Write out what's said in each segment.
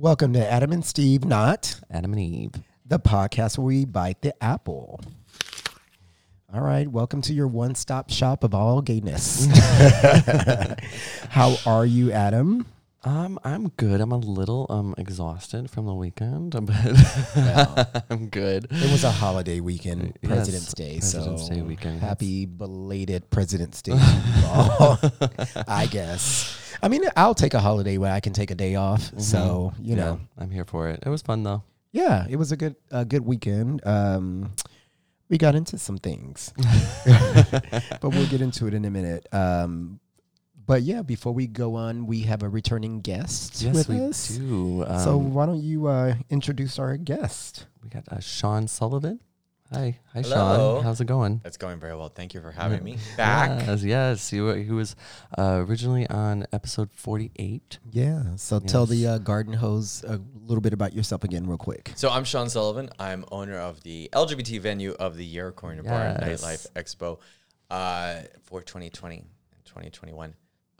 Welcome to Adam and Steve Not, Adam and Eve. the podcast where we bite the apple. All right, welcome to your one stop shop of all gayness. How are you, Adam? Um, I'm good. I'm a little um exhausted from the weekend, but I'm good. It was a holiday weekend, Yes, President's Day. President's so Day weekend. happy belated President's Day to you all, I guess. I mean, I'll take a holiday where I can take a day off. So, you know, Mm-hmm. I'm here for it. It was fun though. yeah, it was a good a good weekend. Um, we got into some things, but we'll get into it in a minute. Um, but yeah, before we go on, we have a returning guest Yes, with we us. do. Um, so why don't you uh, introduce our guest? we got uh, Sean Sullivan. Hi, hi, Hello. Sean. How's it going? It's going very well. Thank you for having me back. Yes, yes. He, he was uh, originally on episode 48. Yeah. So tell the uh, garden hose a little bit about yourself again, real quick. So I'm Sean Sullivan. I'm owner of the LGBT venue of the year, according to Bar and Nightlife Expo, uh, for 2020 and 2021.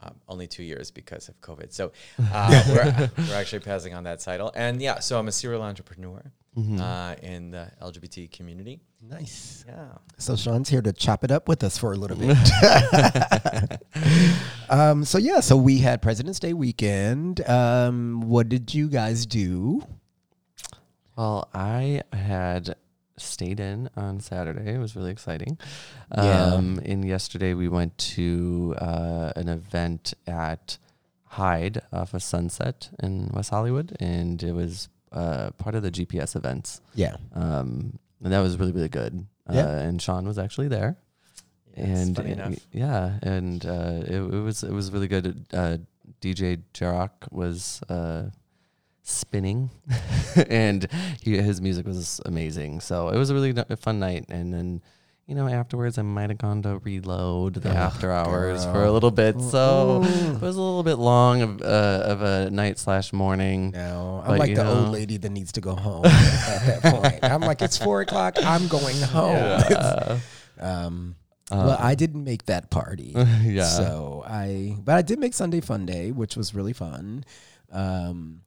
Um, only two years because of COVID. So uh, we're, we're actually passing on that title. And yeah, so I'm a serial entrepreneur Mm-hmm. uh, in the LGBT community. Nice. Yeah. So Sean's here to chop it up with us for a little bit. um, so yeah, so we had President's Day weekend. Um, what did you guys do? Well, I had stayed in on Saturday. It was really exciting. Yeah. Um, and yesterday we went to uh, an event at Hyde off of Sunset in West Hollywood, and it was uh, part of the GPS events. Yeah. Um, and that was really, really good. Yeah. Uh, and Sean was actually there. Yes, and funny yeah, and uh, it, it was it was really good. Uh, DJ Jarrock was uh, spinning, and he, his music was amazing. So it was a really fun night. And then you know afterwards, I might have gone to reload the Oh, after hours for a little bit. So it was a little bit long of uh, of a night slash morning. No, I'm But, like the know. old lady that needs to go home at that point. I'm like, it's four o'clock. I'm going home. Yeah. um, Uh, well, I didn't make that party. yeah. So I, but I did make Sunday Fun Day, which was really fun. Um,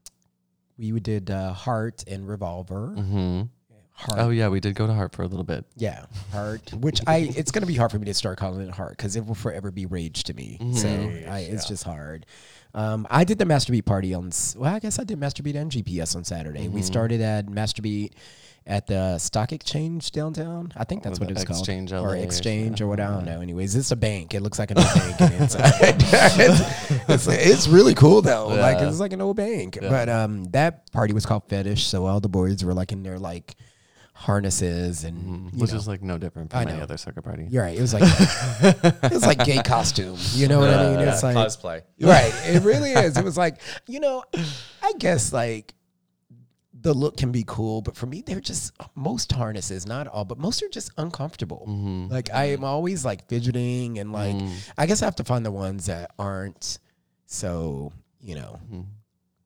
we did uh, Heart and Revolver. hmm Heart, Oh yeah, we did go to Heart for a little bit. yeah, Heart. Which I, it's gonna be hard for me to start calling it Heart because it will forever be Rage to me. So Mhm. I, it's Yeah. just hard. Um, I did the Masterbeat party on. Well, I guess I did Masterbeat and GPS on Saturday. We Mhm. started at Masterbeat at the Stock Exchange downtown. I think that's Or what the it's called, Exchange LA or or Exchange or what. I don't something. know. Anyways, it's a bank. It looks like an old bank inside. it's, it's, it's really cool though. Like it's like an old bank. Yeah. But um, that party was called Fetish, so all the boys were like in their like harnesses and Mhm. you Which know. is like no different from any other circuit party. You're right. It was like it was like gay costume. You know what I mean? Yeah, It's like cosplay. right. It really is. It was like you know, I guess like the look can be cool, but for me, they're just most harnesses, not all, but most are just uncomfortable. Mhm. Like I am always like fidgeting and like Mm. I guess I have to find the ones that aren't so you know Mhm.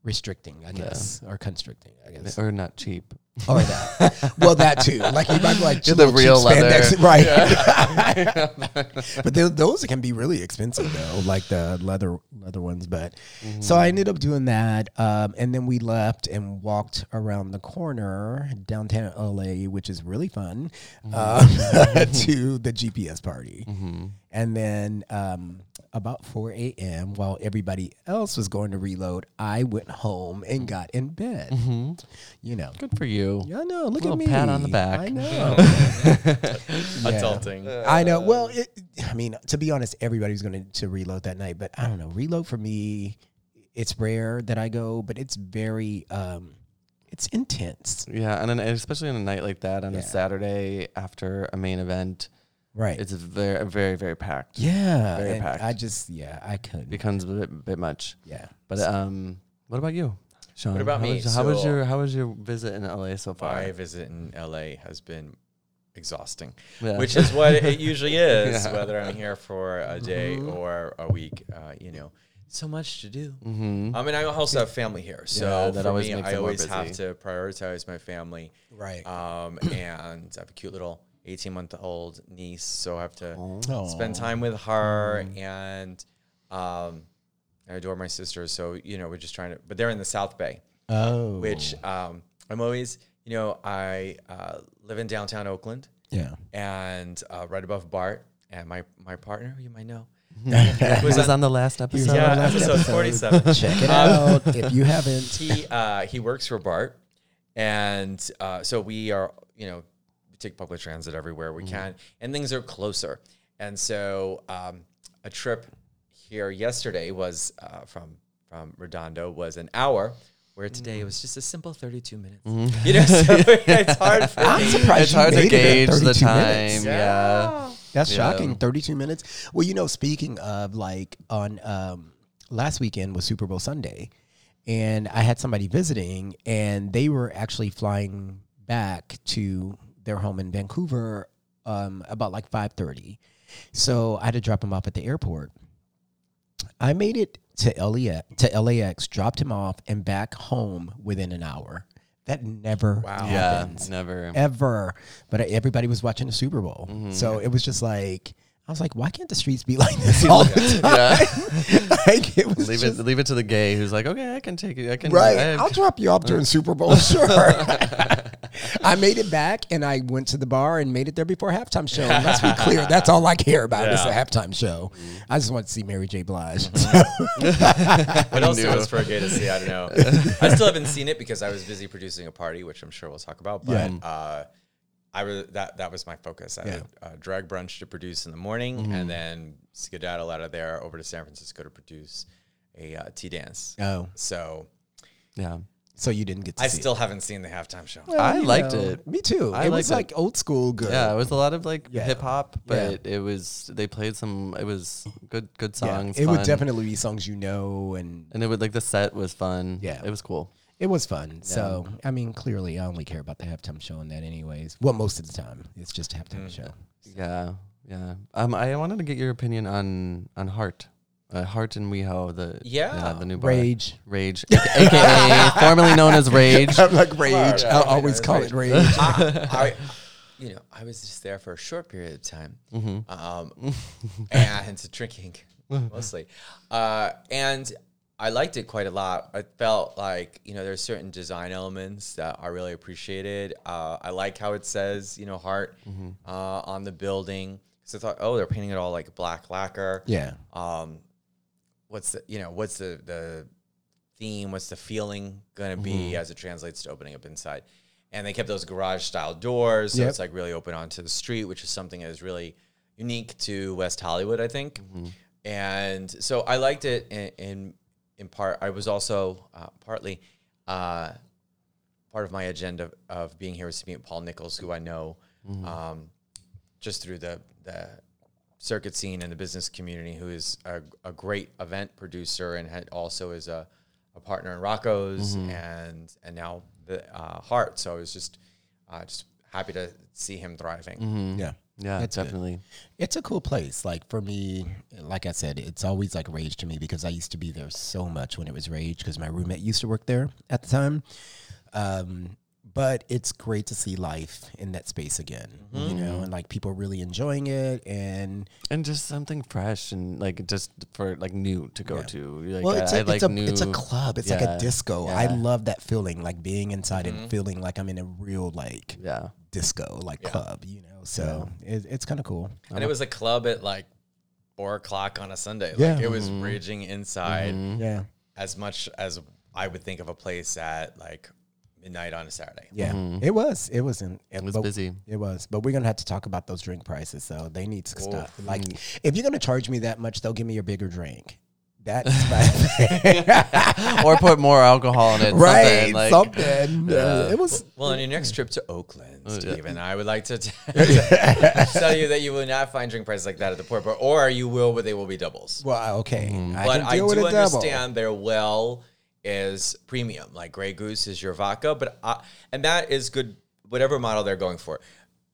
restricting. I guess or constricting. I guess Or not cheap. or that. well, that too. Like you might like the real spandex- leather. right? but th- those can be really expensive though, like the leather leather ones. But Mm-hmm. so I ended up doing that, um, and then we left and walked around the corner downtown LA, which is really fun, Mm-hmm. um, to the GPS party. hmm And then um, about 4 a.m., while everybody else was going to reload, I went home and got in bed. hmm You know. Good for you. Yeah, I know. Look Little at me. pat on the back. I know. Yeah. Adulting. I know. Well, it, I mean, to be honest, everybody's going to to reload that night, but I don't know. Reload for me, it's rare that I go, but it's very, um, it's intense. Yeah, and then especially on a night like that on Yeah. a Saturday after a main event, Right. it's very, very, very packed. yeah. very and packed. I just, yeah, I couldn't. becomes a bit, bit much. yeah. But um, what about you, Sean? What about how me? Was, how was your How was your visit in LA so far? My visit in LA has been exhausting, Yeah. which is what it usually is, Yeah. whether I'm here for a day Mhm. or a week. Uh, you know, so much to do. hmm I mean, I also have family here, so Yeah, that for always me, makes I it more always have to prioritize my family. Right. Um, and I have a cute little 18 month old niece, so I have to Oh. spend time with her and um, I adore my sisters. So you know, we're just trying to. But they're in the South Bay, Oh, which um, I'm always, you know, I uh, live in downtown Oakland yeah. and uh, right above BART, and my my partner, who you might know, He was on the last episode. yeah, last episode episode. 47. Check it Um, out if you haven't. he uh, he works for BART, and uh, so we are you know take public transit everywhere we can, and things are closer. And so um, a trip here yesterday was uh, from from Redondo was an hour. Where today it was just a simple 32 minutes. You know, so it's hard for I'm surprised It's you hard to made it gauge the 32 time. minutes. Yeah. That's Yeah. shocking. 32 minutes. Well, you know, speaking of like on um, last weekend was Super Bowl Sunday, and I had somebody visiting, and they were actually flying back to their home in Vancouver um, about like 5:30. So I had to drop him off at the airport. I made it to LAX, to LAX, dropped him off, and back home within an hour. That never Wow. Yeah, happens never. ever. But everybody was watching the Super Bowl, Mm-hmm. so it was just like I was like, why can't the streets be like this all the time? like it was Leave just, it. Leave it to the gay who's like, okay, I can take it. I can. right. I- I'll drop you off during Super Bowl, sure. I made it back, and I went to the bar and made it there before halftime show. And let's be clear, that's all I care about is the halftime show. I just want to see Mary J. Blige. What else was for a gay to see? I don't know. I still haven't seen it because I was busy producing a party, which I'm sure we'll talk about. But Yeah. uh, I was that that was my focus. I Yeah. had a drag brunch to produce in the morning, and then skedaddle out of there over to San Francisco to produce a uh, tea dance. oh, So yeah. so you didn't get to I see still haven't seen the halftime show. it. I you liked it. Me too. I it was liked like old school good. Yeah, it was a lot of like Yeah. hip hop, Yeah. but it was they played some. It was good, good Yeah, songs. it would definitely be songs you know, and and it would like the set was fun. Yeah. it was cool. It was fun. So I mean, clearly, I only care about the halftime show and that, anyways. Well, most of the time, it's just a halftime show. Yeah, yeah. Um, I wanted to get your opinion on on Heart, uh, Heart and WeHo, the Yeah. the new bar. Rage, Rage, aka formerly known as Rage. I'm like rage. Yeah, I'll always know, call it's it rage. I, I, you know, I was just there for a short period of time, um, and drinking mostly, uh, and I liked it quite a lot. I felt like you know there's certain design elements that I really appreciated. Uh, I like how it says you know heart uh, on the building. So I thought, oh, they're painting it all like black lacquer yeah, um, what's the you know what's the the theme what's the feeling going to be as it translates to opening up inside and they kept those garage style doors so Yep. it's like really open onto the street which is something that is really unique to west hollywood i think and so i liked it in in, in part i was also uh, partly uh, part of my agenda of being here was to meet paul nichols who i know um, just through the the circuit scene and the business community, who is a, a great event producer and had also is a, a partner in Rocco's and and now the uh, Heart. So I was just uh, just happy to see him thriving. yeah. Yeah, That's good. definitely. It's a cool place. Like for me, like I said, it's always like rage to me because I used to be there so much when it was rage because my roommate used to work there at the time. Um, but it's great to see life in that space again, you know, and like people really enjoying it. And And just something fresh and like just for like new to go Yeah. to. Like, well, I- it's like a new. it's a club. It's like a disco. I love that feeling, like being inside and feeling like I'm in a real like Yeah. disco, like club, you know. So it, it's kind of cool. And it was a club at like four o'clock on a Sunday. Like Yeah. it was mm-hmm. raging inside mm-hmm. Yeah, as much as I would think of a place at like midnight on a Saturday. yeah. Mm-hmm. It was. It was in. It was busy. It was, but we're gonna have to talk about those drink prices. So they need to stop. Like, if you're gonna charge me that much, they'll give me a bigger drink. That's my or put more alcohol in it. right. Something, like, something. Uh, it was. Well, on your next trip to Oakland, yeah. Stephen, I would like to t- tell you that you will not find drink prices like that at the port, but or you will, but they will be doubles. Well, okay. I but can I do with a double. understand their well is premium. Like Grey Goose is your vodka, but I, and that is good. Whatever model they're going for.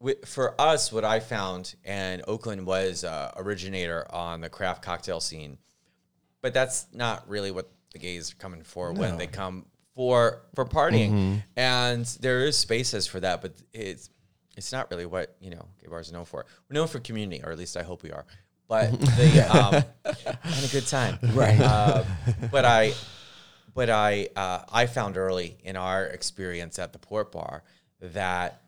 Wi- For us, what I found, and Oakland was uh, originator on the craft cocktail scene, but that's not really what the gays are coming for when they come for for partying. And there is spaces for that, but it's it's not really what you know gay bars are known for. We're known for community, or at least I hope we are. But the um, having a good time, Right. Uh, but I, But I uh, I found early in our experience at the port bar that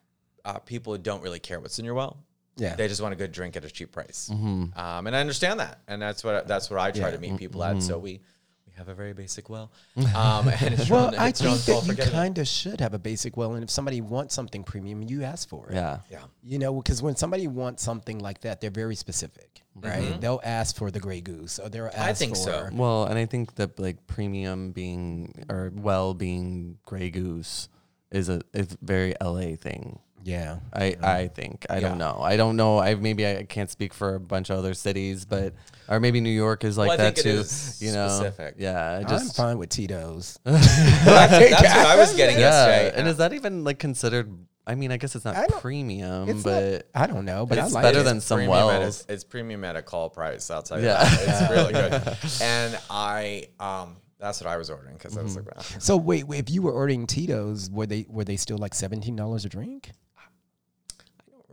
uh, people don't really care what's in your well. Yeah. they just want a good drink at a cheap price. Um, and I understand that, and that's what that's what I try to meet people at. So we we have a very basic well. Um, and it's Well, John- I it's John's think that you kind of should have a basic well, and if somebody wants something premium, you ask for it. Yeah. Yeah. You know, because when somebody wants something like that, they're very specific, right? They'll ask for the Grey Goose, or they'll ask Mm-hmm. I think for. so. Well, and I think that like premium being or well being Grey Goose is a is very LA thing. Yeah. I, I think I don't know I don't know I maybe I can't speak for a bunch of other cities but or maybe New York is like Well, I that think too is you know specific. yeah I I'm just fine with Tito's. That's what I was getting yeah yesterday. and is that even like considered I mean I guess it's not premium It's but not, I don't know, but it's I like better it. than some premium at wells a, it's premium at a call price. I'll tell you Yeah. that. It's really good. And I, um, that's what I was ordering because I was Mm-hmm. like, wow. So wait, wait, if you were ordering Tito's, were they were they still like seventeen dollars a drink?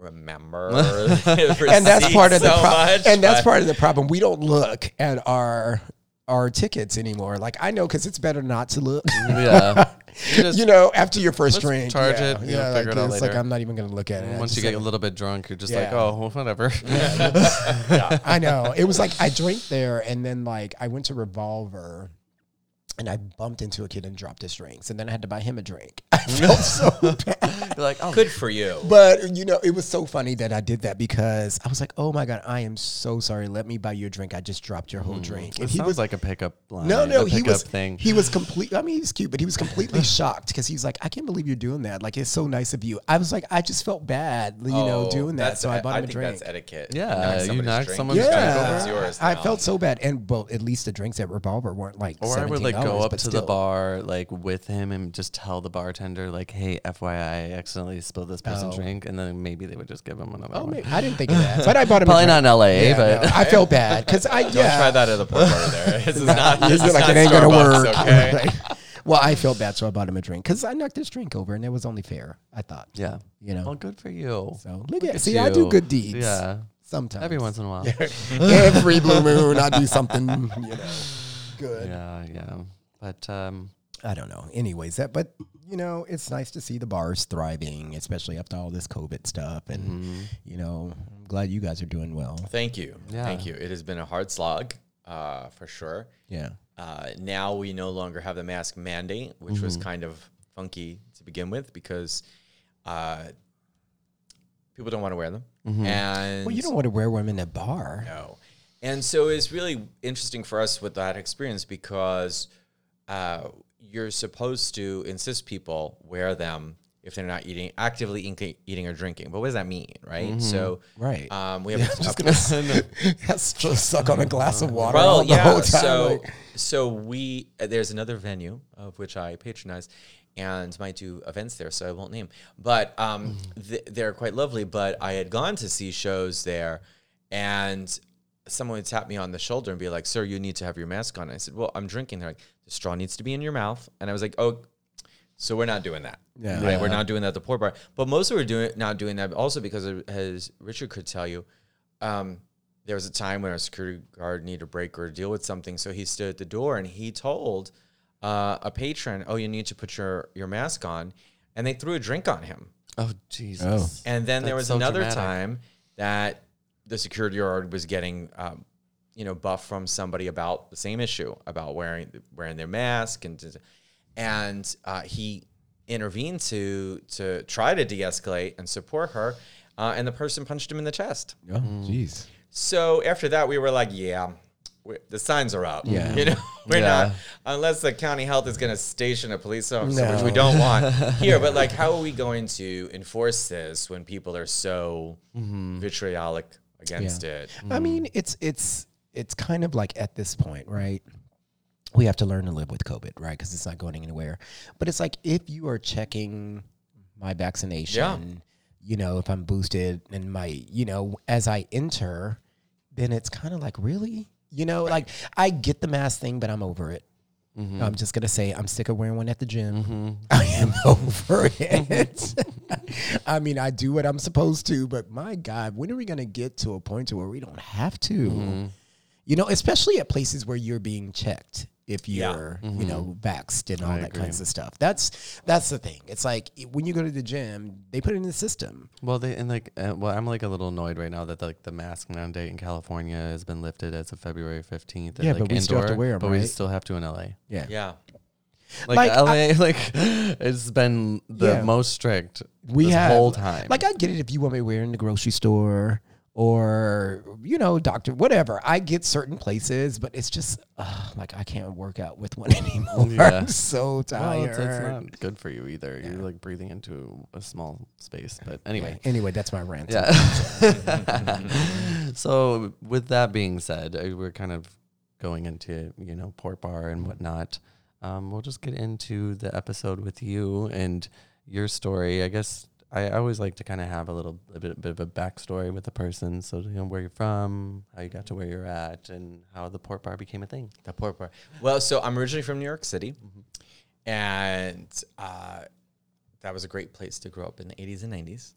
Remember. and that's part of the so pro- much, and that's but- part of the problem. We don't look at our our tickets anymore. Like I know because it's better not to look. yeah You just- you know, after your 1st drink, charge yeah, it, you know, Yeah, figure like, it out it's like. I'm not even going to look at it. Once you just get a little bit drunk you're just like oh well, whatever Yeah. I know. It was like I drank there and then like I went to Revolver and I bumped into a kid and dropped his drinks and then I had to buy him a drink. I felt so bad. you're like oh good for you. But you know, it was so funny that I did that because I was like, "Oh my god, I am so sorry. Let me buy you a drink. I just dropped your whole hmm. drink." it And he sounds was like a pickup line no, no, a he was thing he was complete. I mean, he's cute, but he was completely shocked because he was like, "I can't believe you're doing that. Like, it's so nice of you." I was like, I just felt bad, you know, Oh, doing that. So I bought him a think drink. that's etiquette. Yeah, you somebody's knock drink, someone's you gotta drink go, over. "It's yours I felt so bad, and well, at least the drinks at Revolver weren't like. Or I would like go up to the bar like with him and just tell the bartender like, "Hey, FYI, I accidentally spilled this person's Oh. drink," and then maybe they would just give him another Oh, one. maybe, I didn't think of that, but I bought him. Probably a not in LA, Yeah, but no, I felt bad because I Don't try that at the port bar there. This is not, this is like it ain't gonna work. Okay. Well, I felt bad, so I bought him a drink because I knocked his drink over, and it was only fair. I thought, yeah. you know. Well, good for you. So look at see, I do good deeds. Yeah, sometimes every once in a while. every blue moon, I do something, you know, good. Yeah, yeah. But um, I don't know. Anyways, that but you know, it's nice to see the bars thriving, especially after all this COVID stuff, and Mm-hmm. you know, I'm glad you guys are doing well. Thank you. Yeah. Thank you. It has been a hard slog, uh, for sure. Yeah, Uh, now we no longer have the mask mandate, which was kind of funky to begin with because uh, people don't want to wear them. And well, you don't want to wear them in a bar. no. And so it's really interesting for us with that experience because uh, you're supposed to insist people wear them if they're not eating actively eating, eating or drinking. But what does that mean, right? So Right. um, we have a- Just gonna s- just suck on a glass of water well, yeah. So, like- so we uh, there's another venue of which I patronize, and might do events there. So I won't name, but um, th- they're quite lovely. But I had gone to see shows there, and someone would tap me on the shoulder and be like, "Sir, you need to have your mask on." I said, "Well, I'm drinking." They're like, "The straw needs to be in your mouth," and I was like, "Oh." So we're not doing that. Yeah. Right? We're not doing that at the port bar. But mostly we're doing not doing that also because of- as Richard could tell you, um, there was a time when a security guard needed a break or deal with something. So he stood at the door and he told uh, a patron, "Oh, you need to put your your mask on," and they threw a drink on him. oh Jesus. And then there was so another dramatic. time that the security guard was getting, um, you know, buff from somebody about the same issue about wearing wearing their mask, and and uh, he intervened to to try to de-escalate and support her, uh, and the person punched him in the chest. oh, jeez. So after that, we were like, yeah. we the signs are up. Yeah. You know, we're Yeah. not, unless the county health is going to station a police officer, which we don't want here. But like, how are we going to enforce this when people are so vitriolic against it? I mean, mm. it's it's it's kind of like at this point, right? We have to learn to live with COVID, right? Because it's not going anywhere. But it's like if you are checking my vaccination, you know, if I'm boosted and my, you know, as I enter, then it's kind of like really, you know, like I get the mask thing, but I'm over it. Mm-hmm. I'm just gonna say I'm sick of wearing one at the gym. Mm-hmm. I am over it. I mean, I do what I'm supposed to, but my God, when are we gonna get to a point to where we don't have to? Mm-hmm. You know, especially at places where you're being checked. If Yeah. you're you know vaxxed and all I that agree. kinds of stuff. That's that's the thing. It's like when you go to the gym, they put it in the system. Well, they and like, uh, well, I'm like a little annoyed right now that like the mask mandate in California has been lifted as of February 15th. Yeah, like, but we still have to wear 'em, but we still have to in LA. Yeah. Yeah. Like, Like, LA, like it's been the Yeah. most strict We this have whole time. Like I get it if you want me to wear in the grocery store or you know doctor whatever. I get certain places, but it's just uh, like I can't work out with one anymore. Yeah. I'm so well, tired. it's, it's not good for you either. You're like breathing into a small space. But anyway, Anyway, that's my rant. Yeah. so with that being said, uh, we're kind of going into you know port bar and whatnot. Um, we'll just get into the episode with you and your story. I guess I, I always like to kind of have a little a bit, bit of a backstory with the person, so you know where you're from, how you got to where you're at, and how the port bar became a thing. The port bar. Well, so I'm originally from New York City, Mm-hmm. and uh, that was a great place to grow up in the 80s and 90s.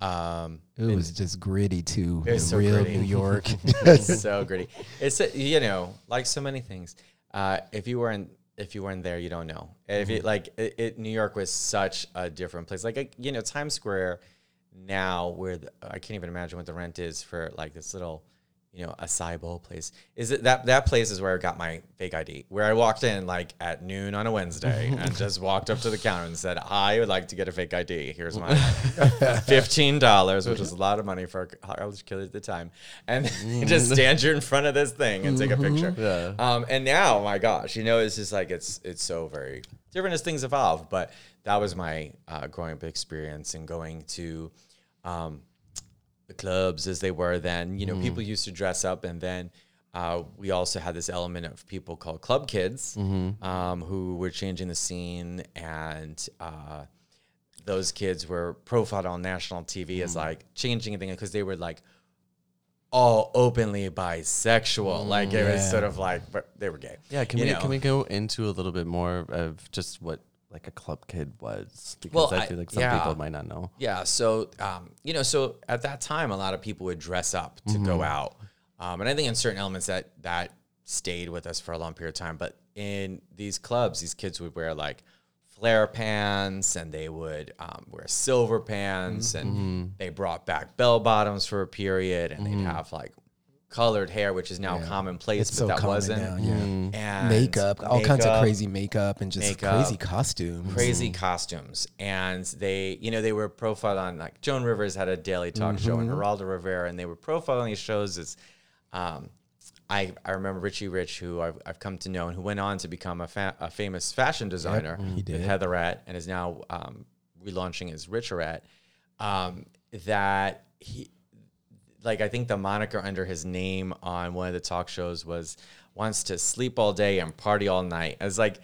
Um, It was just gritty too. It was so real gritty. New York. it's so gritty. It's a, you know, like so many things. Uh, if you weren't if you weren't there, you don't know. And If you mm-hmm. like, it, it, New York was such a different place. Like you know, Times Square now, where the, I can't even imagine what the rent is for like this little, you know, acai bowl place. Is it that that place is where I got my fake ID? Where I walked in like at noon on a Wednesday and just walked up to the counter and said, "I would like to get a fake ID. Here's my fifteen dollars, which was a lot of money for a college kid at the time, and just stand you in front of this thing and take a picture. Yeah. Um, and now, my gosh, you know, it's just like it's it's so very different as things evolve. But that was my uh, growing up experience and going to um, the clubs as they were then. You know, people used to dress up, and then. Uh, we also had this element of people called club kids um, who were changing the scene and uh, those kids were profiled on national TV as like changing things because they were like all openly bisexual. like it was sort of like, but they were gay. Yeah, can we know? can we go into a little bit more of just what like a club kid was? Because Well, I I- feel like some yeah. people might not know. Yeah. So, um, you know, so at that time, a lot of people would dress up to go Mm-hmm. out. Um, and I think in certain elements that that stayed with us for a long period of time. But in these clubs, these kids would wear like flare pants and they would um, wear silver pants Mm-hmm. and they brought back bell bottoms for a period and they'd have like colored hair, which is now commonplace, It's but so that common wasn't. now, yeah. Mm-hmm. And makeup, all kinds of crazy makeup and just makeup, crazy costumes. crazy costumes and they you know they were profiled on like joan rivers had a daily talk show and geraldo rivera and they were profiling these shows as um, I, I remember Richie Rich, who I've, I've come to know, and who went on to become a, fa- a famous fashion designer he did. with Heatherette, and is now um, relaunching his Richarette. Um, that he, like, I think the moniker under his name on one of the talk shows was "wants to sleep all day and party all night." I was like,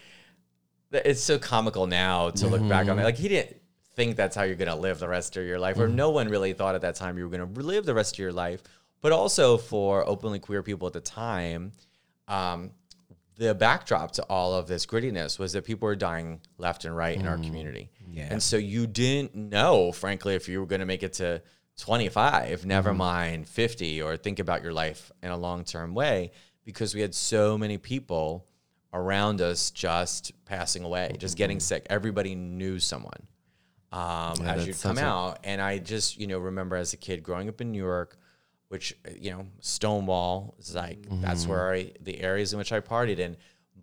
it's so comical now to look back on it. Mm-hmm. Like he didn't think that's how you're gonna live the rest of your life, or mm-hmm. no one really thought at that time you were gonna live the rest of your life. But also for openly queer people at the time, um, the backdrop to all of this grittiness was that people were dying left and right in our mm. community. Yeah. And so you didn't know, frankly, if you were going to make it to 25, never mind 50, or think about your life in a long term way, because we had so many people around us just passing away, just getting sick. Everybody knew someone um, Yeah, as you come like- out. And I just, you know, remember as a kid growing up in New York, which, you know, Stonewall is like, that's where I, the areas in which I partied in.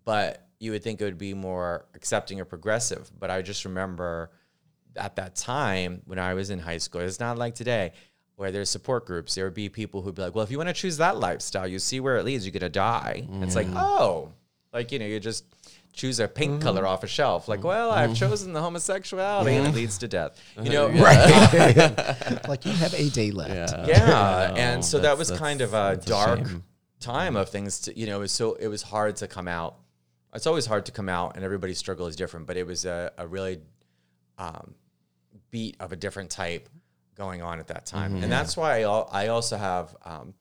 But you would think it would be more accepting or progressive. But I just remember at that time when I was in high school, it's not like today where there's support groups. There would be people who'd be like, well, if you want to choose that lifestyle, you see where it leads, you're going to die. And It's like, mm. oh, like, you know, you just choose a pink mm-hmm. color off a shelf. Like, mm-hmm. well, I've mm-hmm. chosen the homosexuality and it leads to death. Uh-huh. You know, right. like you have a day left. Yeah. yeah, No, and so oh, that was kind of a that's a dark time of mm. things. To you know, it was so it was hard to come out. It's always hard to come out, and everybody's struggle is different. But it was a, a really um, beat of a different type going on at that time, and that's why I, al- I also have um,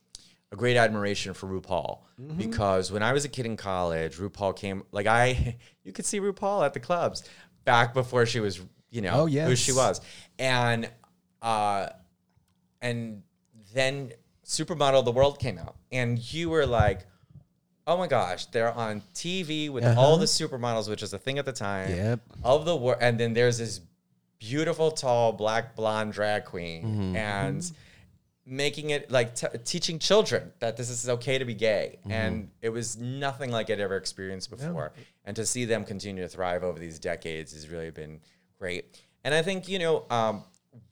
a great admiration for RuPaul because when I was a kid in college, RuPaul came like I you could see RuPaul at the clubs back before she was you know Oh, who she was, and uh, and then Supermodel of the World came out, and you were like, Oh my gosh, they're on TV with Uh-huh. all the supermodels, which is a thing at the time. Yep. Of the world, and then there's this beautiful, tall, black blonde drag queen, Mm-hmm. and making it like t- teaching children that this is okay to be gay, Mm-hmm. and it was nothing like I'd ever experienced before. And to see them continue to thrive over these decades has really been great. And I think you know um,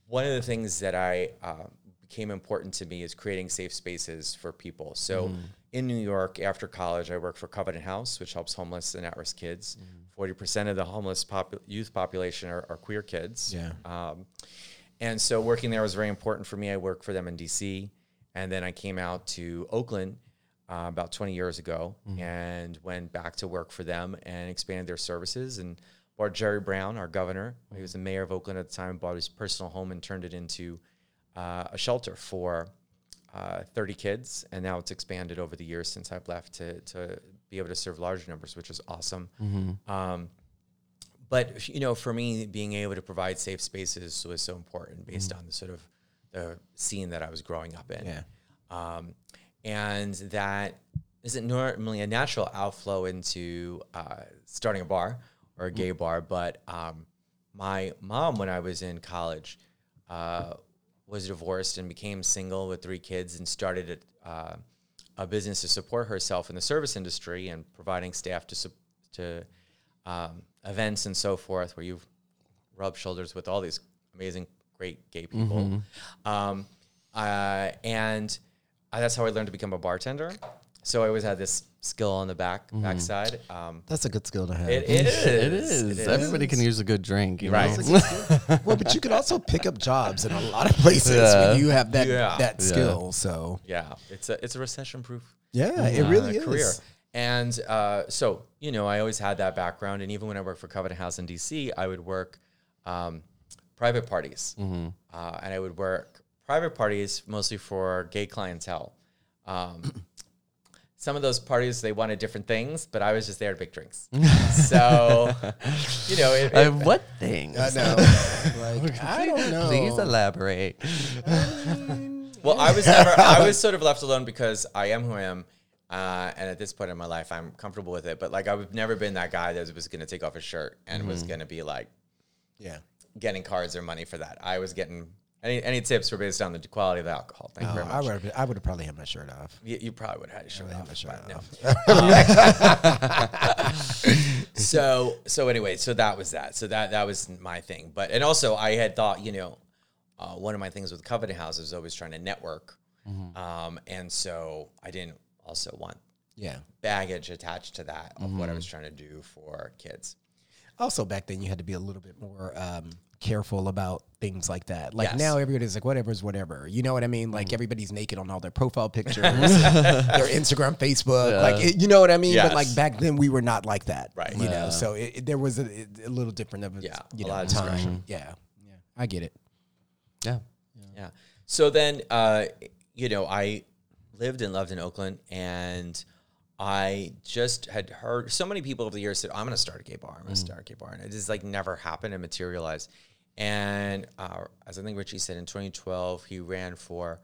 one of the things that I uh, became important to me is creating safe spaces for people. So in New York, after college, I worked for Covenant House, which helps homeless and at-risk kids. 40% of the homeless popu- youth population are, are queer kids. Yeah. Um, and so working there was very important for me. I worked for them in DC. And then I came out to Oakland uh, about 20 years ago and went back to work for them and expanded their services. And bought Jerry Brown, our governor, he was the mayor of Oakland at the time, bought his personal home and turned it into uh, a shelter for uh, 30 kids. And now it's expanded over the years since I've left to, to be able to serve larger numbers, which is awesome. Um, but you know, for me, being able to provide safe spaces was so important based on the sort of the scene that I was growing up in. Yeah. Um, and that isn't normally a natural outflow into uh, starting a bar or a gay bar, but um, my mom, when I was in college, uh, was divorced and became single with three kids and started a, uh, a business to support herself in the service industry and providing staff to to um, events and so forth, where you've rubbed shoulders with all these amazing, great gay people. Um, uh, and uh, that's how I learned to become a bartender. So I always had this skill on the back backside. Um, That's a good skill to have. it is. It is. Everybody can use a good drink, you Right. know? well, but you could also pick up jobs in a lot of places Yeah. when you have that Yeah. that Yeah. skill. So Yeah, it's a it's a recession proof yeah, it really is. career. And uh, so, you know, I always had that background. And even when I worked for Covenant House in DC, I would work um, private parties. Mm-hmm. Uh, and I would work private parties mostly for gay clientele. Um, some of those parties, they wanted different things, but I was just there to pick drinks. so, you know, it, Uh, what things? I know. like I don't know. Please elaborate. Well, I was never. I was sort of left alone because I am who I am, uh, and at this point in my life, I'm comfortable with it. But like, I've never been that guy that was going to take off his shirt and was going to be like Yeah. getting cards or money for that. I was getting any any tips were based on the quality of the alcohol. Thank you Oh, very I much. would I would have probably had my shirt off. You, you probably would have had a shirt I off. have my shirt but no. off. so so anyway, so that was that. So that that was my thing. But and also I had thought, you know, uh, one of my things with Covenant House is always trying to network, um, and so I didn't also want Yeah. baggage attached to that of what I was trying to do for kids. Also, back then you had to be a little bit more um, careful about things like that. Like Yes. now, everybody's like, whatever's whatever. You know what I mean? Like everybody's naked on all their profile pictures, their Instagram, Facebook. Like it, you know what I mean? But like back then, we were not like that. Right. You know, so it, it- there was a, a little different of a, Yeah, you a know, lot of time. Yeah. Yeah. I get it. Yeah. Yeah. So then, uh, you know, I lived and loved in Oakland, and I just had heard so many people over the years said, "I'm going to start a gay bar. I'm going to start a gay bar," and it just like never happened and materialized. And uh, as I think Richie said, in 2012, he ran for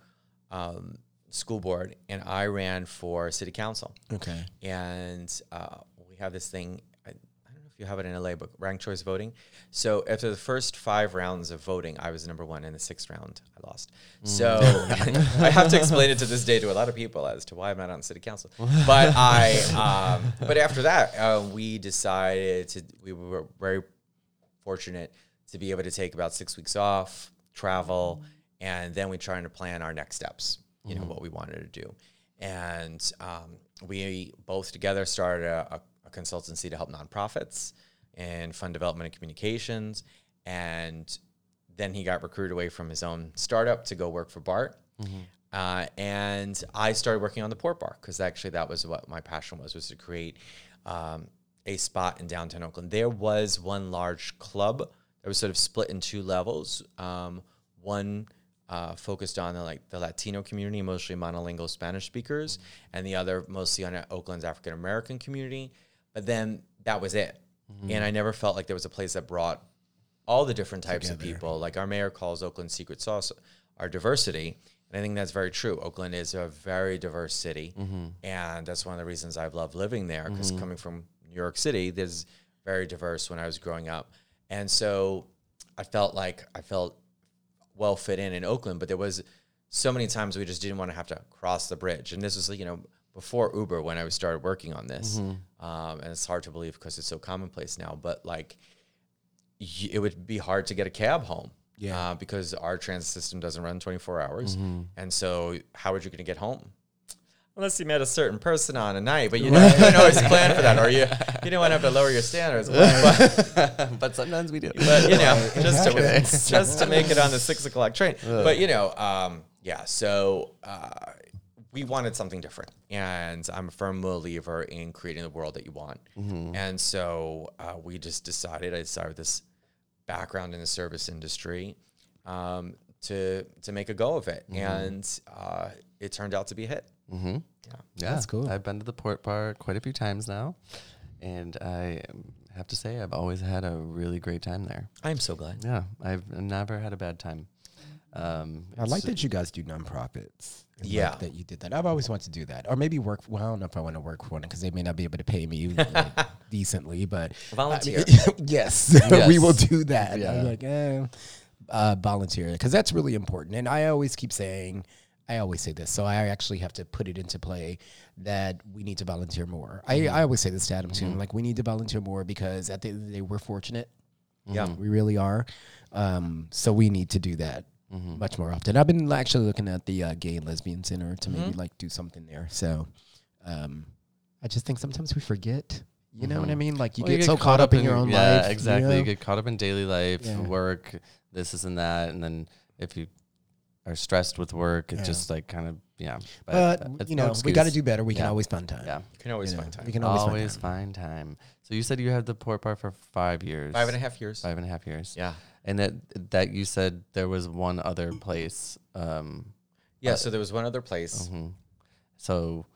um, school board, and I ran for city council. Okay. and uh, we have this thing. I, I don't know if you have it in LA, but ranked choice voting. So after the first five rounds of voting, I was number one. In the sixth round, I lost. So I have to explain it to this day to a lot of people as to why I'm not on city council. But I, um, but after that, uh, we decided to. We were very fortunate to be able to take about six weeks off, travel, and then we trying to plan our next steps. You know what we wanted to do, and um, we both together started a, a consultancy to help nonprofits and fund development and communications. And then he got recruited away from his own startup to go work for Bart. Uh, and I started working on the Port Bar because actually that was what my passion was was to create um, a spot in downtown Oakland. There was one large club that was sort of split in two levels. Um, one uh, focused on the, like the Latino community, mostly monolingual Spanish speakers, and the other mostly on Oakland's African American community. But then that was it, mm-hmm. and I never felt like there was a place that brought all the different types of people. Like our mayor calls Oakland secret sauce our diversity. And I think that's very true. Oakland is a very diverse city. Mm-hmm. And that's one of the reasons I've loved living there because mm-hmm. coming from New York City, there's very diverse when I was growing up. And so I felt like I felt well fit in in Oakland, but there was so many times we just didn't want to have to cross the bridge. And this was, you know, before Uber when I started working on this. Um, and it's hard to believe because it's so commonplace now, but like y- it would be hard to get a cab home. Yeah. Uh, because our transit system doesn't run 24 hours. And so how are you going to get home? Unless you met a certain person on a night, but you know, you don't always plan for that, or you you don't want to have to lower your standards. But, but sometimes we do. but you know, just to just to make it on the six o'clock train. But you know, um, yeah. So uh, we wanted something different, and I'm a firm believer in creating the world that you want. And so uh, we just decided. I decided this background in the service industry um, to to make a go of it, and uh, it turned out to be a hit. Mm-hmm. Yeah. Yeah, That's cool. I've been to the port bar quite a few times now, and I um, have to say I've always had a really great time there. I'm so glad. Yeah, I've never had a bad time. Um, I like that you guys do nonprofits. and like Yeah. that you did that. I've always wanted to do that, or maybe work. Well, I don't know if I want to work for one because they may not be able to pay me like, decently. But I mean, Volunteer. yes, we will do that. Yeah. I'm like, eh, uh, volunteer because that's really important. And I always keep saying, I always say this, so I actually have to put it into play that we need to volunteer more. I, I always say this to Adam too. Like we need to volunteer more because at the end of the day, we're fortunate. Yeah. We really are. Um, so we need to do that much more often. I've been actually looking at the uh, gay and lesbian center to maybe like do something there. So um, I just think sometimes we forget. You know what I mean? Like you Well, get so caught up in your own yeah, life. you exactly. know? You get caught up in daily life, Yeah. work, this, is and that, and then if you are stressed with work, it Yeah. just like kind of yeah. But uh, it's you no know, we got to do better. We can always find time. Yeah, You can always You know, find time. We can always, always, find find time. time. So you said you had the port bar for five years, Five and a half years. five and a half years. Yeah. and that that you said there was one other place. Um, Yeah. So there was one other place. mhm. So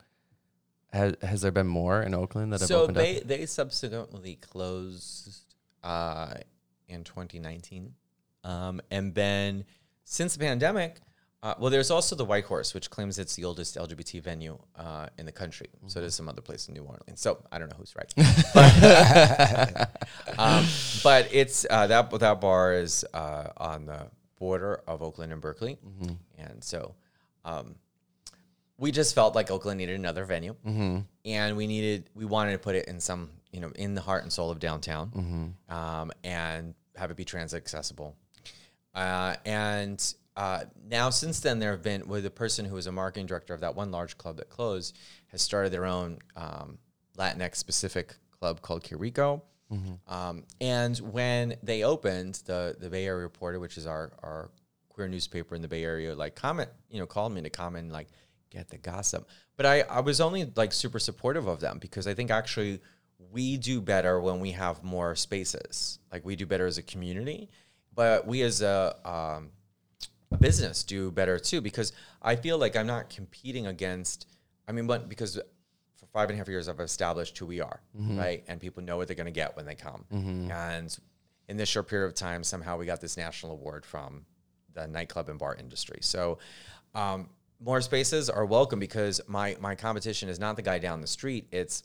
has has there been more in Oakland that have so opened they up? they subsequently closed uh, in 2019, um, and then since the pandemic, uh, well, there's also the White Horse, which claims it's the oldest LGBT venue uh, in the country. So there's some other place in New Orleans. So I don't know who's right, but, um, but it's uh, that that bar is uh, on the border of Oakland and Berkeley, and so. Um, we just felt like Oakland needed another venue, and we needed we wanted to put it in some you know in the heart and soul of downtown, um, and have it be transit accessible. Uh, and uh, now since then there have been with the person who was a marketing director of that one large club that closed has started their own um, Latinx specific club called Kiriko. Um, and when they opened, the the Bay Area Reporter, which is our our queer newspaper in the Bay Area, like comment, you know, called me to come and like get the gossip. But I I was only like super supportive of them because I think actually we do better when we have more spaces. Like we do better as a community, but we as a um, a business do better too because I feel like I'm not competing against. I mean, but because for five and a half years I've established who we are, right, and people know what they're going to get when they come. And in this short period of time, somehow we got this national award from the nightclub and bar industry. So. Um, more spaces are welcome because my my competition is not the guy down the street; it's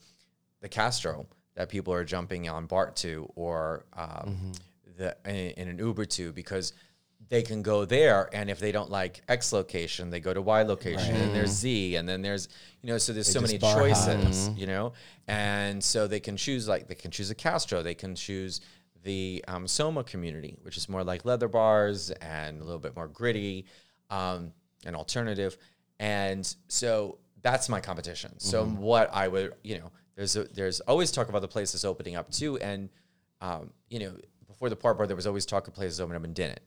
the Castro that people are jumping on BART to or um, the in, in an Uber to because they can go there and if they don't like X location, they go to Y location and there's Z and then there's you know so there's They so many bar hop. choices, you know, and so they can choose like they can choose a Castro, they can choose the um, Soma community, which is more like leather bars and a little bit more gritty, um, an alternative, and so that's my competition. So what I would, you know, there's a, there's always talk about the places opening up too, and um, you know, before the port bar, there was always talk of places opening up and didn't.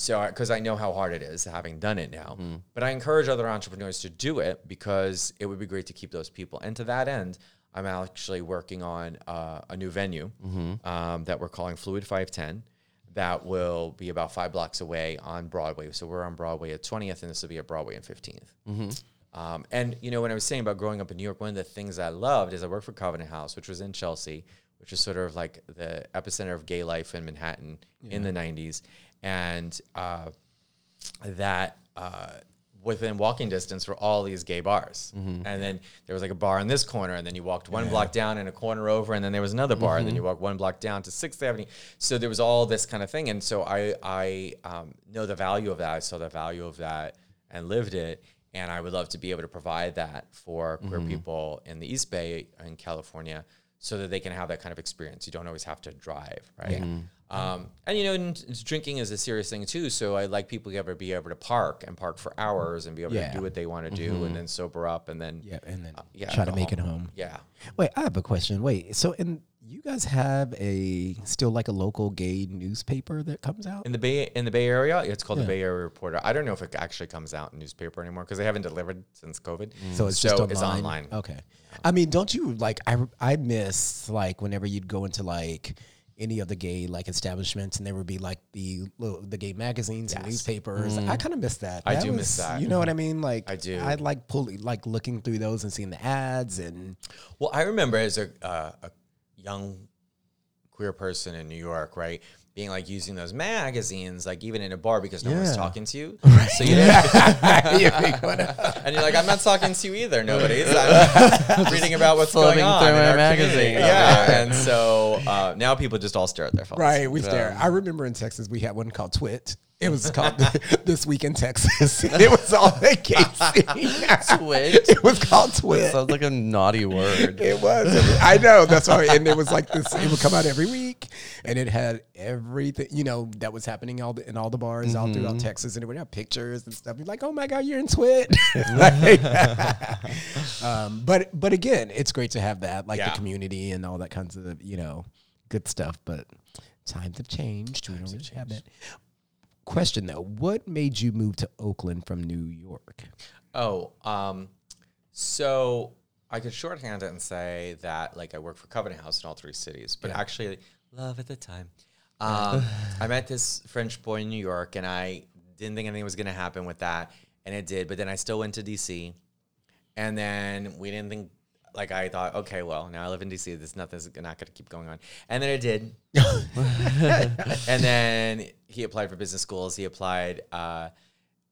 So because I know how hard it is, having done it now, but I encourage other entrepreneurs to do it because it would be great to keep those people. And to that end, I'm actually working on uh, a new venue um, that we're calling Fluid 510 that will be about five blocks away on Broadway. So we're on Broadway at 20th, and this will be at Broadway and 15th. Um, and you know, when I was saying about growing up in New York, one of the things I loved is I worked for Covenant House, which was in Chelsea, which is sort of like the epicenter of gay life in Manhattan in the '90s, and uh, that uh, within walking distance were all these gay bars. And then there was like a bar in this corner, and then you walked one block down and a corner over, and then there was another bar, and then you walked one block down to Sixth Avenue. So there was all this kind of thing, and so I I um, know the value of that. I saw the value of that and lived it. And I would love to be able to provide that for queer people in the East Bay in California so that they can have that kind of experience. You don't always have to drive, right? Mm-hmm. Um, and you know, and drinking is a serious thing too. So I like people to ever be able to park and park for hours and be able Yeah. to do what they want to do, mm-hmm. and then sober up, and then Yeah, and then uh, yeah, try to make it home. Yeah. Wait, I have a question. Wait, so and you guys have a still like a local gay newspaper that comes out? In the Bay in the Bay Area, it's called Yeah. the Bay Area Reporter. I don't know if it actually comes out in newspaper anymore because they haven't delivered since COVID. So it's just online. it's online. Okay. I mean, don't you like? I I miss like whenever you'd go into like any of the gay like establishments, and there would be like the the gay magazines and Yes. newspapers. I kind of miss that. I That do miss that. You know what I mean? Like I do. I like pulling like looking through those and seeing the ads and Well, I remember as a, uh, a young queer person in New York, right? Being like using those magazines, like even in a bar because no one's talking to you. So you and you're like, I'm not talking to you either. Nobody's. I'm reading about what's going on through in my our magazine. community. Yeah, and so uh, now people just all stare at their phones. Right, we stare. I remember in Texas we had one called Twit. It was called This Week in Texas. It was all the gay scene. Twit? It was called Twit. Sounds like a naughty word. It was. I know. That's why. And it was like this. It would come out every week, and it had everything you know that was happening all the, in all the bars all throughout Texas, and it would have pictures and stuff. You're like, oh my god, you're in Twit. Like, um, but but again, it's great to have that, like Yeah. the community and all that kinds of you know good stuff. But times have changed. We don't really have that. Question though, what made you move to Oakland from New York? Oh, um, so I could shorthand it and say that like I work for Covenant House in all three cities, but actually, love at the time. Um, I met this French boy in New York, and I didn't think anything was going to happen with that, and it did. But then I still went to DC, and then we didn't think. Like I thought, okay, well, now I live in DC. This nothing's not going to keep going on, and then it did. and then he applied for business schools. He applied uh,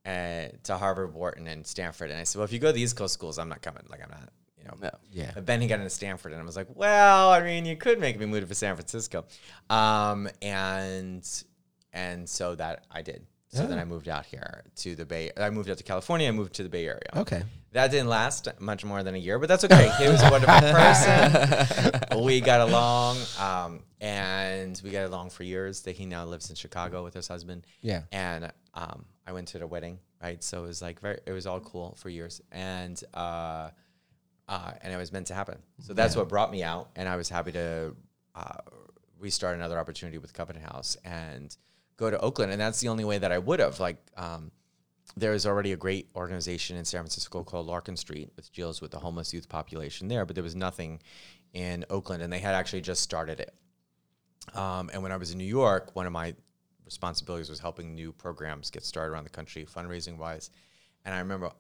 uh, to Harvard, Wharton, and Stanford. And I said, well, if you go to the East Coast schools, I'm not coming. Like I'm not, you know. No. Yeah. But then he got into Stanford, and I was like, well, I mean, you could make me move to San Francisco, um, and and so that I did. So then I moved out here to the Bay. I moved out to California. I moved to the Bay Area. Okay. That didn't last much more than a year, but that's okay. He was a wonderful person. we got along, um, and we got along for years. That he now lives in Chicago with his husband. Yeah. and um, I went to the wedding, right? So it was like very, it was all cool for years, and uh, uh, and it was meant to happen. So that's what brought me out, and I was happy to uh, restart another opportunity with Covenant House and go to Oakland, and that's the only way that I would have like. Um, there is already a great organization in San Francisco called Larkin Street, which deals with the homeless youth population there, but there was nothing in Oakland, and they had actually just started it. Um, and when I was in New York, one of my responsibilities was helping new programs get started around the country, fundraising wise. And I remember,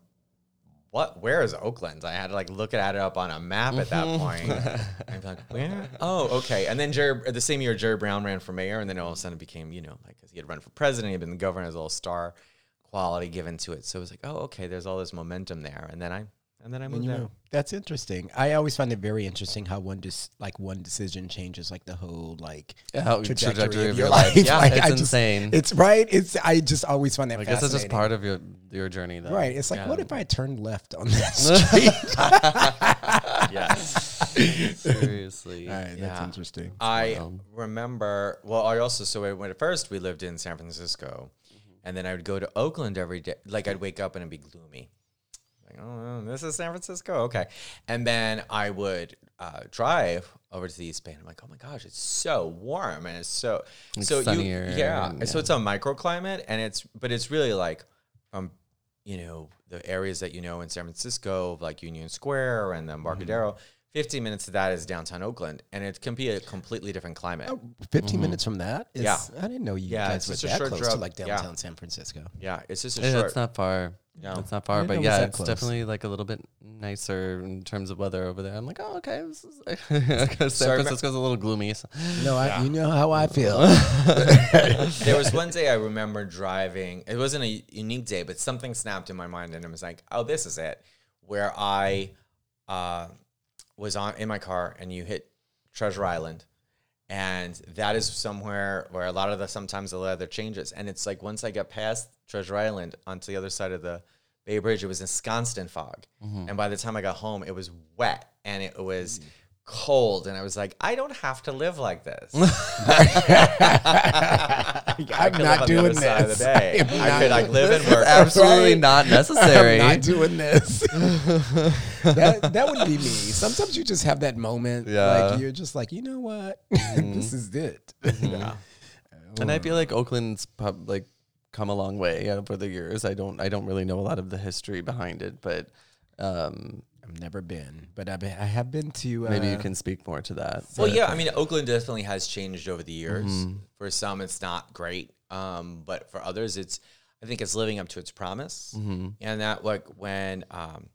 what? Where is Oakland? I had to like look at it up on a map at that mm-hmm. point. I'm like, where? Oh, okay. And then Jerry, the same year, Jerry Brown ran for mayor, and then all of a sudden it became, you know, like because he had run for president, he had been the governor, as a little star quality given to it. So it was like, oh, okay, there's all this momentum there. And then I, and then I moved you there. that's interesting. I always find it very interesting how one just like one decision changes like the whole like Yeah, trajectory, of, your life. Yeah, Like, it's I just- insane. It's right. It's I just always find that I guess it's just part of your your journey, though. Right. It's like, Yeah. what if I turned left on that street? Yes. seriously? All right, that's Yeah. interesting. I wild. remember. Well, I also so when at first we lived in San Francisco, Mm-hmm. and then I would go to Oakland every day. Like I'd wake up and it'd be gloomy. Like, oh, this is San Francisco, okay. And then I would uh, drive over to the East Bay, and I'm like, oh my gosh, it's so warm and it's so Like so sunnier You, yeah. and- So it's a microclimate, and it's but it's really like from you know the areas that you know in San Francisco, like Union Square and the Embarcadero. 15 minutes of that is downtown Oakland, and it can be a completely different climate. Oh, 15 minutes from that is, Yeah. I didn't know you Yeah, guys it's were just a that short close drop. to like Yeah. downtown San Francisco. Yeah, it's just a Yeah, short. it's not far. No. It's not far, I didn't know but it yeah, it's close. definitely like a little bit nicer in terms of weather over there. I'm like, oh, okay. This is San Sorry, Francisco's a little gloomy. so- You know, I, you know how I feel. there was one day I remember driving. It wasn't a unique day, but something snapped in my mind, and it was like, "Oh, this is it." Where I uh, was on in my car, and you hit Treasure Island, and that is somewhere where a lot of the sometimes the weather changes, and it's like once I got past Treasure Island onto the other side of the Bay Bridge, it was ensconced in fog, mm-hmm. and by the time I got home, it was wet and it was. Cold and I was like, I don't have to live like this. I I'm not doing other side of the this. bay. I'm not- could like live and work. Absolutely Right? not necessary. I'm not doing this. that, that would be me. Sometimes you just have that moment. Yeah. Like you're just like, you know what? Mm-hmm. this is it. Mm-hmm. Yeah. Uh, and I feel like Oakland's pub, like come a long way over the years. I don't I don't really know a lot of the history behind it, but um, I've never been, but I've been, I have been to. Uh, maybe you can speak more to that. Well, yeah, I mean, Oakland definitely has changed over the years. Mm-hmm. For some, it's not great, um, but for others, it's I think it's living up to its promise. Mm-hmm. And that, like, when um,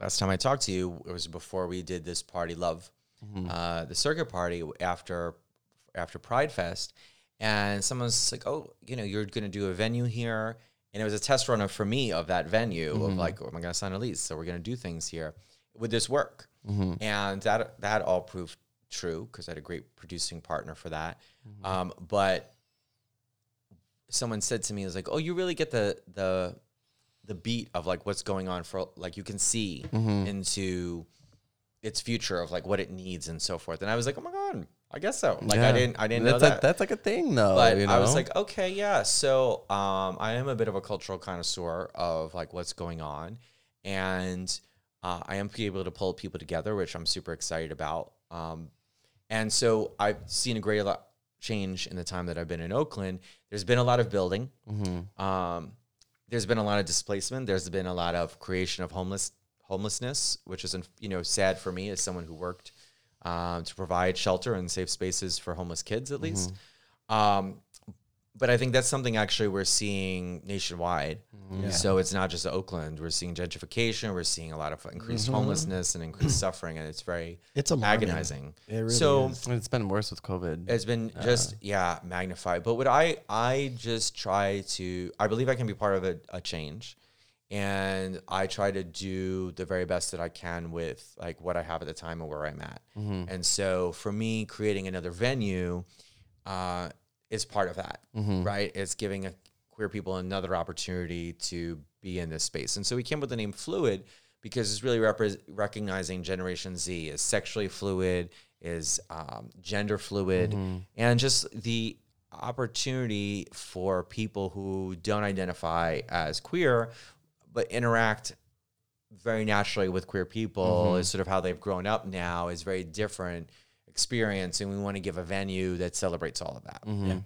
last time I talked to you, it was before we did this party love, Mm-hmm. uh, the circuit party after after Pride Fest, and someone's like, "Oh, you know, you're going to do a venue here." And it was a test run for me of that venue Mm-hmm. of like, oh, am I going to sign a lease? So we're going to do things here. Would this work? Mm-hmm. And that that all proved true because I had a great producing partner for that. Mm-hmm. Um, but someone said to me, "Is like, oh, you really get the the the beat of like what's going on for like you can see Mm-hmm. into its future of like what it needs and so forth." And I was like, "Oh my god, I guess so." Like Yeah. I didn't I didn't that's know like, that. That's like a thing, though. But you know? I was like, okay, yeah. So um, I am a bit of a cultural connoisseur of like what's going on, and uh, I am able to pull people together, which I'm super excited about. Um, and so I've seen a great lot change in the time that I've been in Oakland. There's been a lot of building. Mm-hmm. Um, there's been a lot of displacement. There's been a lot of creation of homeless homelessness, which is you know sad for me as someone who worked um, to provide shelter and safe spaces for homeless kids at least. Um, but I think that's something actually we're seeing nationwide. Yeah. So it's not just Oakland. We're seeing gentrification. We're seeing a lot of increased homelessness and increased suffering, and it's very It's alarming. agonizing. It really so is. it's been worse with COVID. it's been just yeah magnified. But what I I just try to I believe I can be part of a, a change, and I try to do the very best that I can with like what I have at the time and where I'm at. And so for me, creating another venue uh, is part of that, right? It's giving a, queer people another opportunity to be in this space. And so we came with the name Fluid because it's really repre- recognizing Generation Z is sexually fluid, is um, gender fluid, and just the opportunity for people who don't identify as queer but interact very naturally with queer people is sort of how they've grown up now is very different experience and we want to give a venue that celebrates all of that Yeah.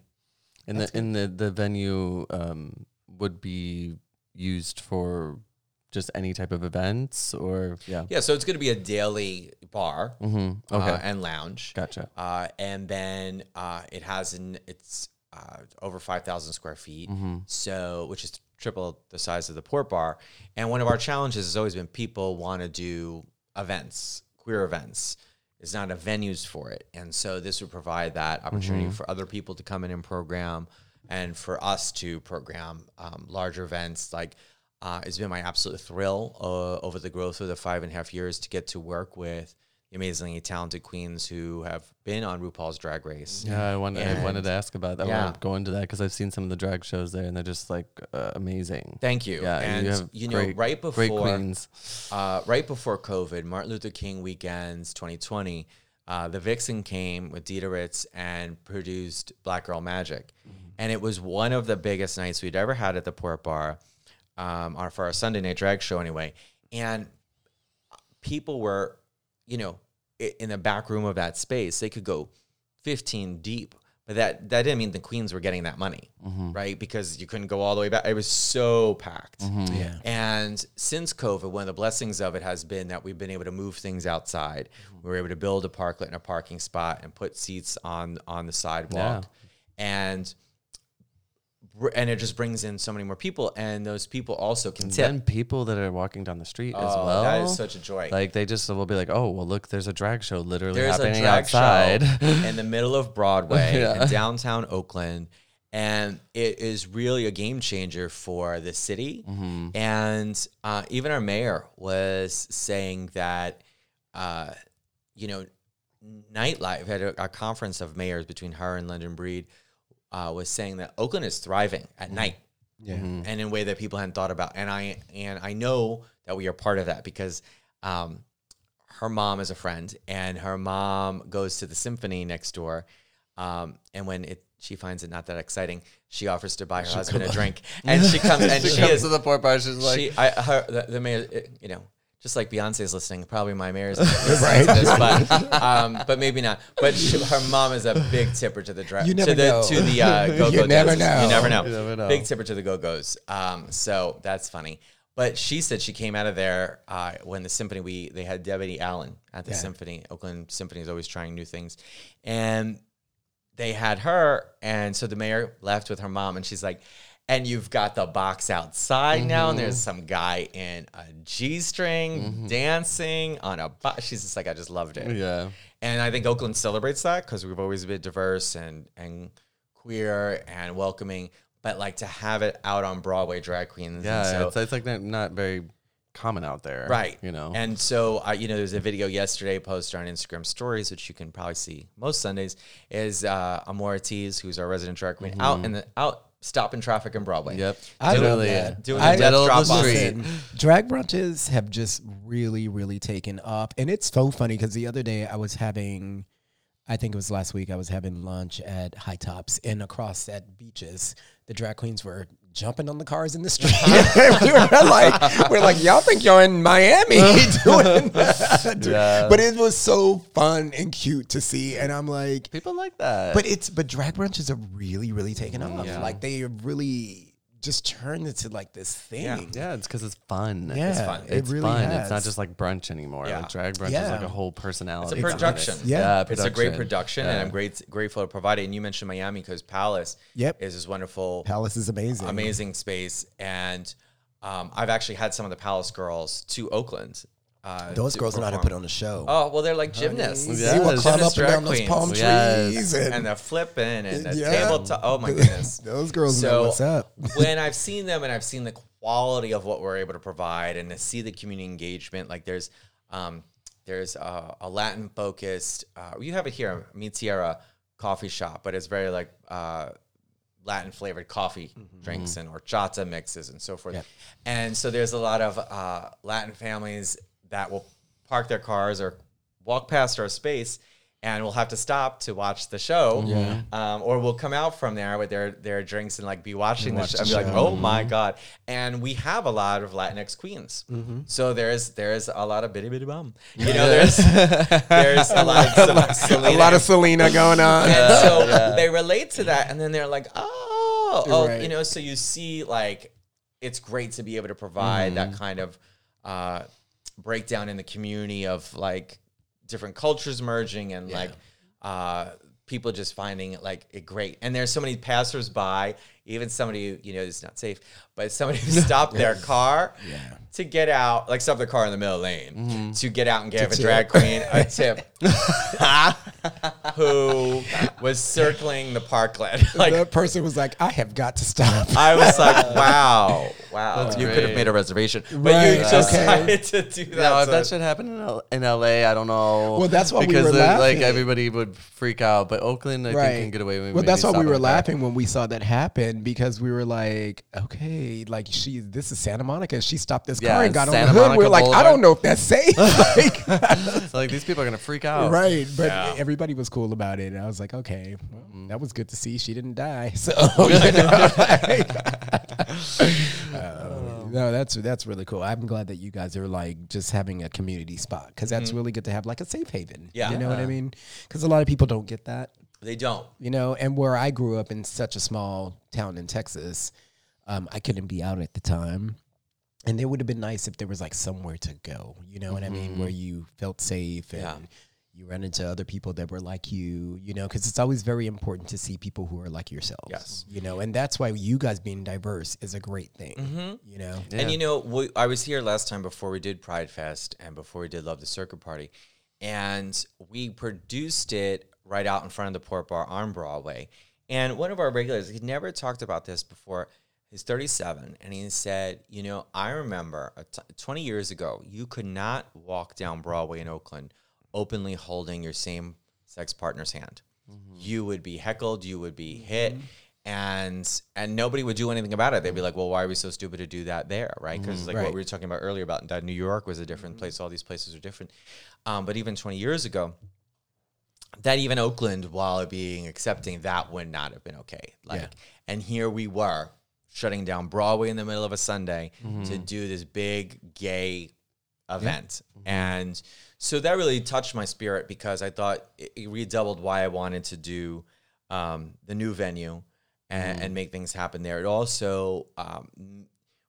and the and the the venue um, would be used for just any type of events, or yeah. yeah so it's going to be a daily bar Mm-hmm. Okay, uh, and lounge gotcha. uh, and then uh, it has an it's uh, over 5000 square feet Mm-hmm. so which is triple the size of the port bar. And one of our challenges has always been people want to do events queer events. There's not a venues for it. And so this would provide that opportunity Mm-hmm. for other people to come in and program and for us to program um, larger events. Like uh, it's been my absolute thrill uh, over the growth of the five and a half years to get to work with amazingly talented queens who have been on RuPaul's Drag Race. Yeah, I wanted I wanted to ask about that. I Yeah. want to go into that because I've seen some of the drag shows there, and they're just like uh, amazing. Thank you. Yeah, and you you, know, great- right Great before queens. uh, right before COVID, Martin Luther King weekends 2020, uh, the Vixen came with Dida Ritz and produced Black Girl Magic. And it was one of the biggest nights we'd ever had at the Port Bar um, on, for our Sunday night drag show, anyway. And people were, you know, in the back room of that space, they could go 15 deep. But that, that didn't mean the queens were getting that money, mm-hmm. right? Because you couldn't go all the way back. It was so packed. Mm-hmm. Yeah. And since COVID, one of the blessings of it has been that we've been able to move things outside. Mm-hmm. We were able to build a parklet and a parking spot and put seats on on the sidewalk. And br- and it just brings in so many more people, and those people also can tip. Then people that are walking down the street as Oh, well. that is such a joy. like they just will be like, oh well, look, there's a drag show literally There's a happening drag outside. show in the middle of Broadway Yeah. in downtown Oakland, and it is really a game changer for the city. Mm-hmm. And uh, even our mayor was saying that, uh, you know, nightlife had a, a conference of mayors between her and London Breed uh, was saying that Oakland is thriving at night Yeah. and in a way that people hadn't thought about. And I and I know that we are part of that because um, her mom is a friend, and her mom goes to the symphony next door. Um, and when it she finds it not that exciting, she offers to buy her husband a drink, and she comes and she, she comes is to the Port Bar. She's like, she I her the, the mayor it- you know. Just like Beyonce's listening, probably my mayor's listening this, but um, but maybe not. But she, her mom is a big tipper to the dra- You to the know. to the uh, go You go never know. You never know. You never know. Big tipper to the Go Go's. Um, so that's funny. But she said she came out of there uh, when the symphony we they had Debbie Allen at the Yeah. symphony. Oakland Symphony is always trying new things, and they had her, and so the mayor left with her mom, and she's like. And you've got the box outside now, and there's mm-hmm. some guy in a G string mm-hmm. dancing on a box. She's just like, I just loved it. yeah. And I think Oakland celebrates that because we've always been diverse and and queer and welcoming. But like to have it out on Broadway, drag queens. Yeah, so, it's, it's like not, very common out there, right. You know, And so I, you know, there's a video yesterday posted on Instagram Stories, which you can probably see most Sundays. Is uh, Amor Ortiz, who's our resident drag queen, out mm-hmm. in the out stopping traffic in Broadway. yep, I love Literally, that. Doing I- the death Middle drop street. Listen, drag brunches have just really, really taken up. And it's so funny because the other day I was having, I think it was last week, I was having lunch at High Tops and across at beaches, the drag queens were jumping on the cars in the street. we were like, we're like, y'all think you're in Miami doing that. Yeah. But it was so fun and cute to see. And I'm like, people like that. but it's but drag brunches are really, really taken off. Yeah. Like they really just turned into like this thing. yeah, it's because it's fun. Yeah, It's fun. it It's really fun. has. It's not just like brunch anymore. Yeah. Like drag brunch is like a whole personality. It's a behind it. production. Yeah. It's a great production. production, and I'm great grateful to provide it. And you mentioned Miami because Palace Yep. is this wonderful Palace is amazing. amazing space. And um, I've actually had some of the Palace girls to Oakland. Uh, Those to girls know how to put on a show. Oh well, they're like gymnasts. Yeah. See what Yes. climb up and down drag those queens. palm Yes. trees and, and they're flipping and the Yeah. tabletop. Oh my goodness. those girls know So what's up. when I've seen them and I've seen the quality of what we're able to provide and to see the community engagement, like there's um, there's a, a Latin focused. Uh, you have it here, Mi Tierra coffee shop, but it's very like uh, Latin flavored coffee drinks and horchata mixes and so forth. Yep. And so there's a lot of uh, Latin families that will park their cars or walk past our space and we'll have to stop to watch the show. Um, or we'll come out from there with their, their drinks and like be watching the watch show the and be like, show. oh my God. And we have a lot of Latinx queens. So there's there's a lot of bitty bitty bum. You know, there's there's a lot of Selena a lot of Selena going on. and so they relate to that and then they're like oh, oh Right. you know so you see like it's great to be able to provide that Mm-hmm. kind of uh, breakdown in the community of like different cultures merging and like uh, people just finding it like it great and there's so many passersby even somebody who, you know is not safe but somebody who stopped their car Yeah. to get out like stop their car in the middle lane to get out and give a tip. drag queen a tip who was circling the parklet. Like that person was like, I have got to stop. I was like, wow, wow. That's you could have great. made a reservation, but Right, you okay. decided to do that. Now, if so- that should happen in, L- in LA, I don't know. Well, that's why we because were then, like laughing. everybody would freak out. But Oakland, I think, can get away with. It. Well, that's why we were stopping back. laughing when we saw that happen because we were like, okay, like she, this is Santa Monica. She stopped this Yeah, car and got Santa on the hood. we Monica are like, I don't know if that's safe. like, like these people are gonna freak out. right. But Yeah. everybody was cool about it. And I was like, okay, well, Mm-hmm. that was good to see. She didn't die. So, you know, like- Um, no, that's that's really cool. I'm glad that you guys are like just having a community spot because that's really good to have like a safe haven. Mm-hmm. Yeah. you know what I mean? Because a lot of people don't get that they don't. you know and where i grew up in such a small town in texas um, i couldn't be out at the time and it would have been nice if there was like somewhere to go you know what i mean where you felt safe and Yeah. You run into other people that were like you, you know, because it's always very important to see people who are like yourselves. Yes. You know, and that's why you guys being diverse is a great thing. Mm-hmm. You know? Yeah. And you know, we, I was here last time before we did Pride Fest and before we did Love the Circuit Party, and we produced it right out in front of the Port Bar on Broadway. And one of our regulars, he'd never talked about this before. He's 37, and he said, "You know, I remember a t- 20 years ago, you could not walk down Broadway in Oakland openly holding your same sex partner's hand. Mm-hmm. You would be heckled, you would be mm-hmm. hit." And and nobody would do anything about it. They'd be like, "Well, why are we so stupid to do that there?" Right? Because mm-hmm. like what we were talking about earlier about that New York was a different place. All these places are different. Um, but even 20 years ago, that even Oakland, while being accepting, that would not have been okay. Like, Yeah. and here we were shutting down Broadway in the middle of a Sunday to do this big gay event, and so that really touched my spirit because I thought it, it redoubled why I wanted to do um, the new venue and, and make things happen there. It also um,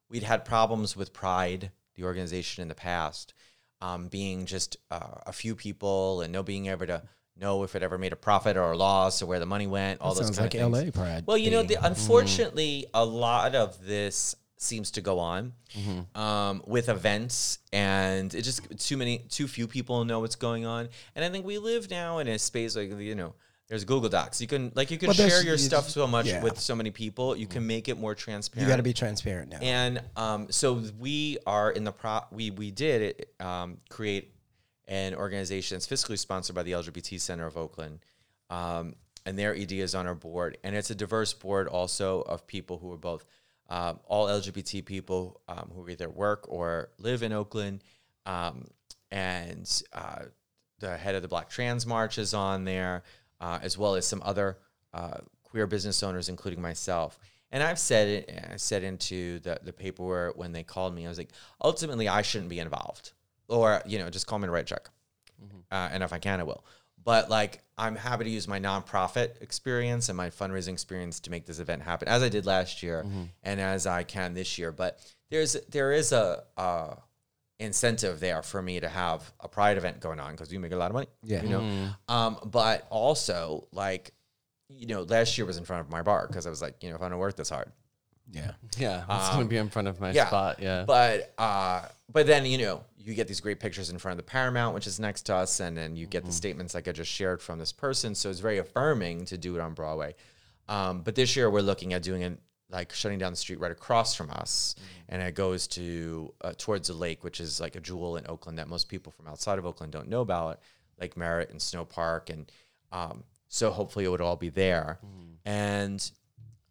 we'd had problems with Pride, the organization in the past, um, being just uh, a few people and no being able to know if it ever made a profit or a loss or where the money went. All those Sounds kind like of things. LA Pride. Well, you know, the, unfortunately, a lot of this seems to go on Mm-hmm. um, with events, and it just too many, too few people know what's going on. And I think we live now in a space like you know, there's Google Docs. You can like you can Well, share your stuff so much yeah. with so many people. You can make it more transparent. you got to be transparent now. And um, so we are in the pro. We we did it, um, create an organization that's fiscally sponsored by the LGBT Center of Oakland, um, and their ED is on our board, and it's a diverse board also of people who are both um, all LGBT people um, who either work or live in Oakland, um, and uh, the head of the Black Trans March is on there, uh, as well as some other uh, queer business owners, including myself. And I've said it, I said into the, the paperwork when they called me, I was like, ultimately, I shouldn't be involved. Or, you know, just call me to write a check. Uh, and if I can, I will. But like, I'm happy to use my nonprofit experience and my fundraising experience to make this event happen, as I did last year, and as I can this year. But there's there is a, uh incentive there for me to have a pride event going on because you make a lot of money. Yeah. you know. Um, but also like, you know, last year was in front of my bar because I was like, you know, if I don't work this hard, yeah. Yeah, it's gonna be in front of my yeah. spot. Yeah, But uh, but then you know you get these great pictures in front of the Paramount, which is next to us, and then you get the statements like I just shared from this person. So it's very affirming to do it on Broadway. Um, but this year we're looking at doing it like shutting down the street right across from us, and it goes to uh, towards the lake, which is like a jewel in Oakland that most people from outside of Oakland don't know about, Lake Merritt and Snow Park, and um, so hopefully it would all be there, and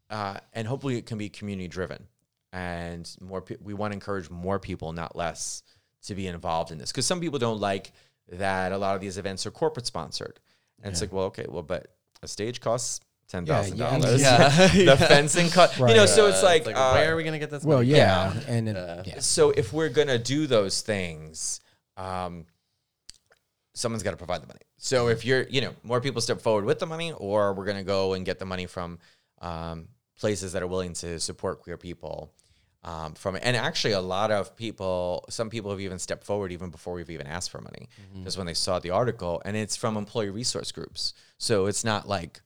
uh, and hopefully it can be community driven and more pe- we want to encourage more people not less to be involved in this because some people don't like that a lot of these events are corporate sponsored and it's like well okay well but a stage costs ten thousand yeah, dollars yeah. the fencing cost you know so it's Uh, like, uh, where are we gonna get this? Well, money? yeah, and then, yeah. so if we're gonna do those things um someone's got to provide the money so if you're you know more people step forward with the money or we're gonna go and get the money from um, places that are willing to support queer people um, from. And actually, a lot of people, some people have even stepped forward even before we've even asked for money, mm-hmm. just when they saw the article. And it's from employee resource groups. So it's not like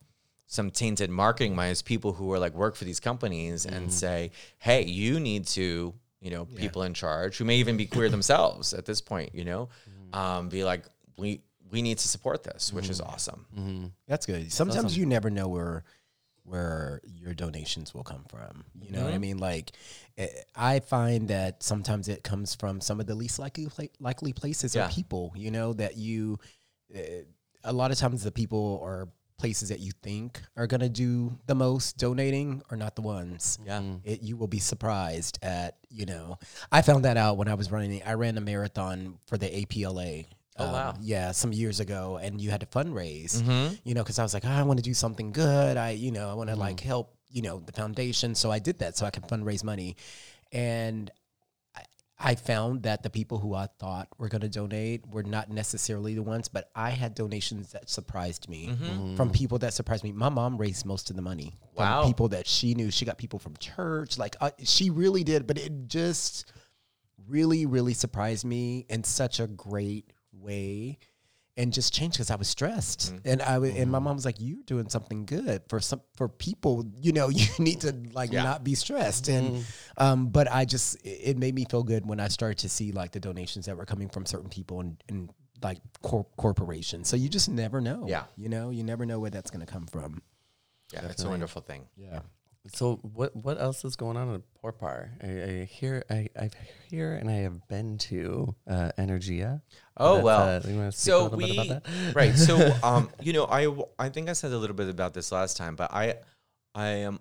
some tainted marketing money. It's people who are like work for these companies and mm-hmm. say, hey, you need to, you know, people in charge who may even be queer themselves at this point, you know, mm-hmm. um, be like, we, we need to support this, which is awesome. That's good. Sometimes you never know where where your donations will come from. You know what I mean? Like, eh, I find that sometimes it comes from some of the least likely pla- likely places Yeah. or people. You know that you. Uh, a lot of times, the people or places that you think are gonna do the most donating are not the ones. Yeah. It, you will be surprised at you know. I found that out when I was running. I ran a marathon for the APLA. Oh, wow. Um, Yeah, some years ago, and you had to fundraise. Mm-hmm. You know, because I was like, "Ah, I want to do something good. I, you know, I want to like help. You know, the foundation. So I did that so I could fundraise money, and I, I found that the people who I thought were going to donate were not necessarily the ones, but I had donations that surprised me from people that surprised me. My mom raised most of the money Wow. people that she knew. She got people from church, like uh, she really did, but it just really, really surprised me in such a great way. and just change because I was stressed. Mm-hmm. And I w- and my mom was like, "You're doing something good for some for people. You know, you need to like Yeah. not be stressed." And um, but I just it it made me feel good when I started to see like the donations that were coming from certain people and and like cor- corporations. So you just never know. Yeah. you know, you never know where that's going to come from. Yeah, it's a wonderful thing. Yeah. So what what else is going on at Port Bar? I, I hear I I hear and I have been to uh, Energia. Oh That's, well. uh, you wanna a so we right. So um, you know, I I think I said a little bit about this last time, but I I am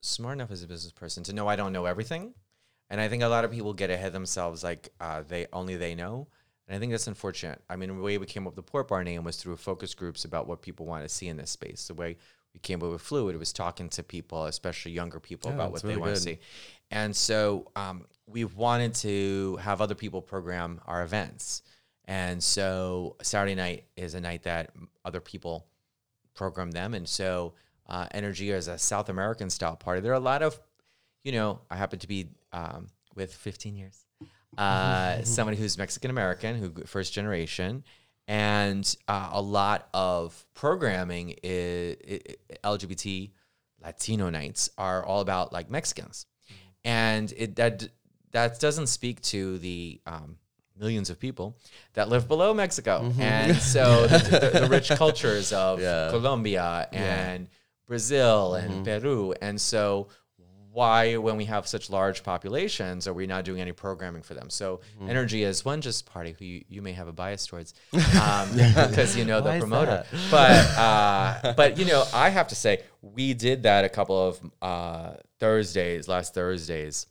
smart enough as a business person to know I don't know everything, and I think a lot of people get ahead of themselves, like uh, they only they know. And I think that's unfortunate. I mean, the way we came up with the Port Bar name was through focus groups about what people want to see in this space. The way we came up with Fluid was talking to people, especially younger people, Yeah, about what they really want to see. And so um, we wanted to have other people program our events. And so Saturday night is a night that other people program them. And so uh, Energy is a South American style party. There are a lot of, you know, I happen to be um, with 15 years, uh, somebody who's Mexican American, who first generation, and uh, a lot of programming is, LGBT Latino nights are all about like Mexicans, and it that that doesn't speak to the um, millions of people that live below Mexico, and so the, the, the rich cultures of Yeah. Colombia and Brazil and Peru, and so why when we have such large populations are we not doing any programming for them? So energy is one just party who you, you may have a bias towards um, because you know the promoter. but uh, but you know i have to say we did that a couple of uh, thursdays last thursdays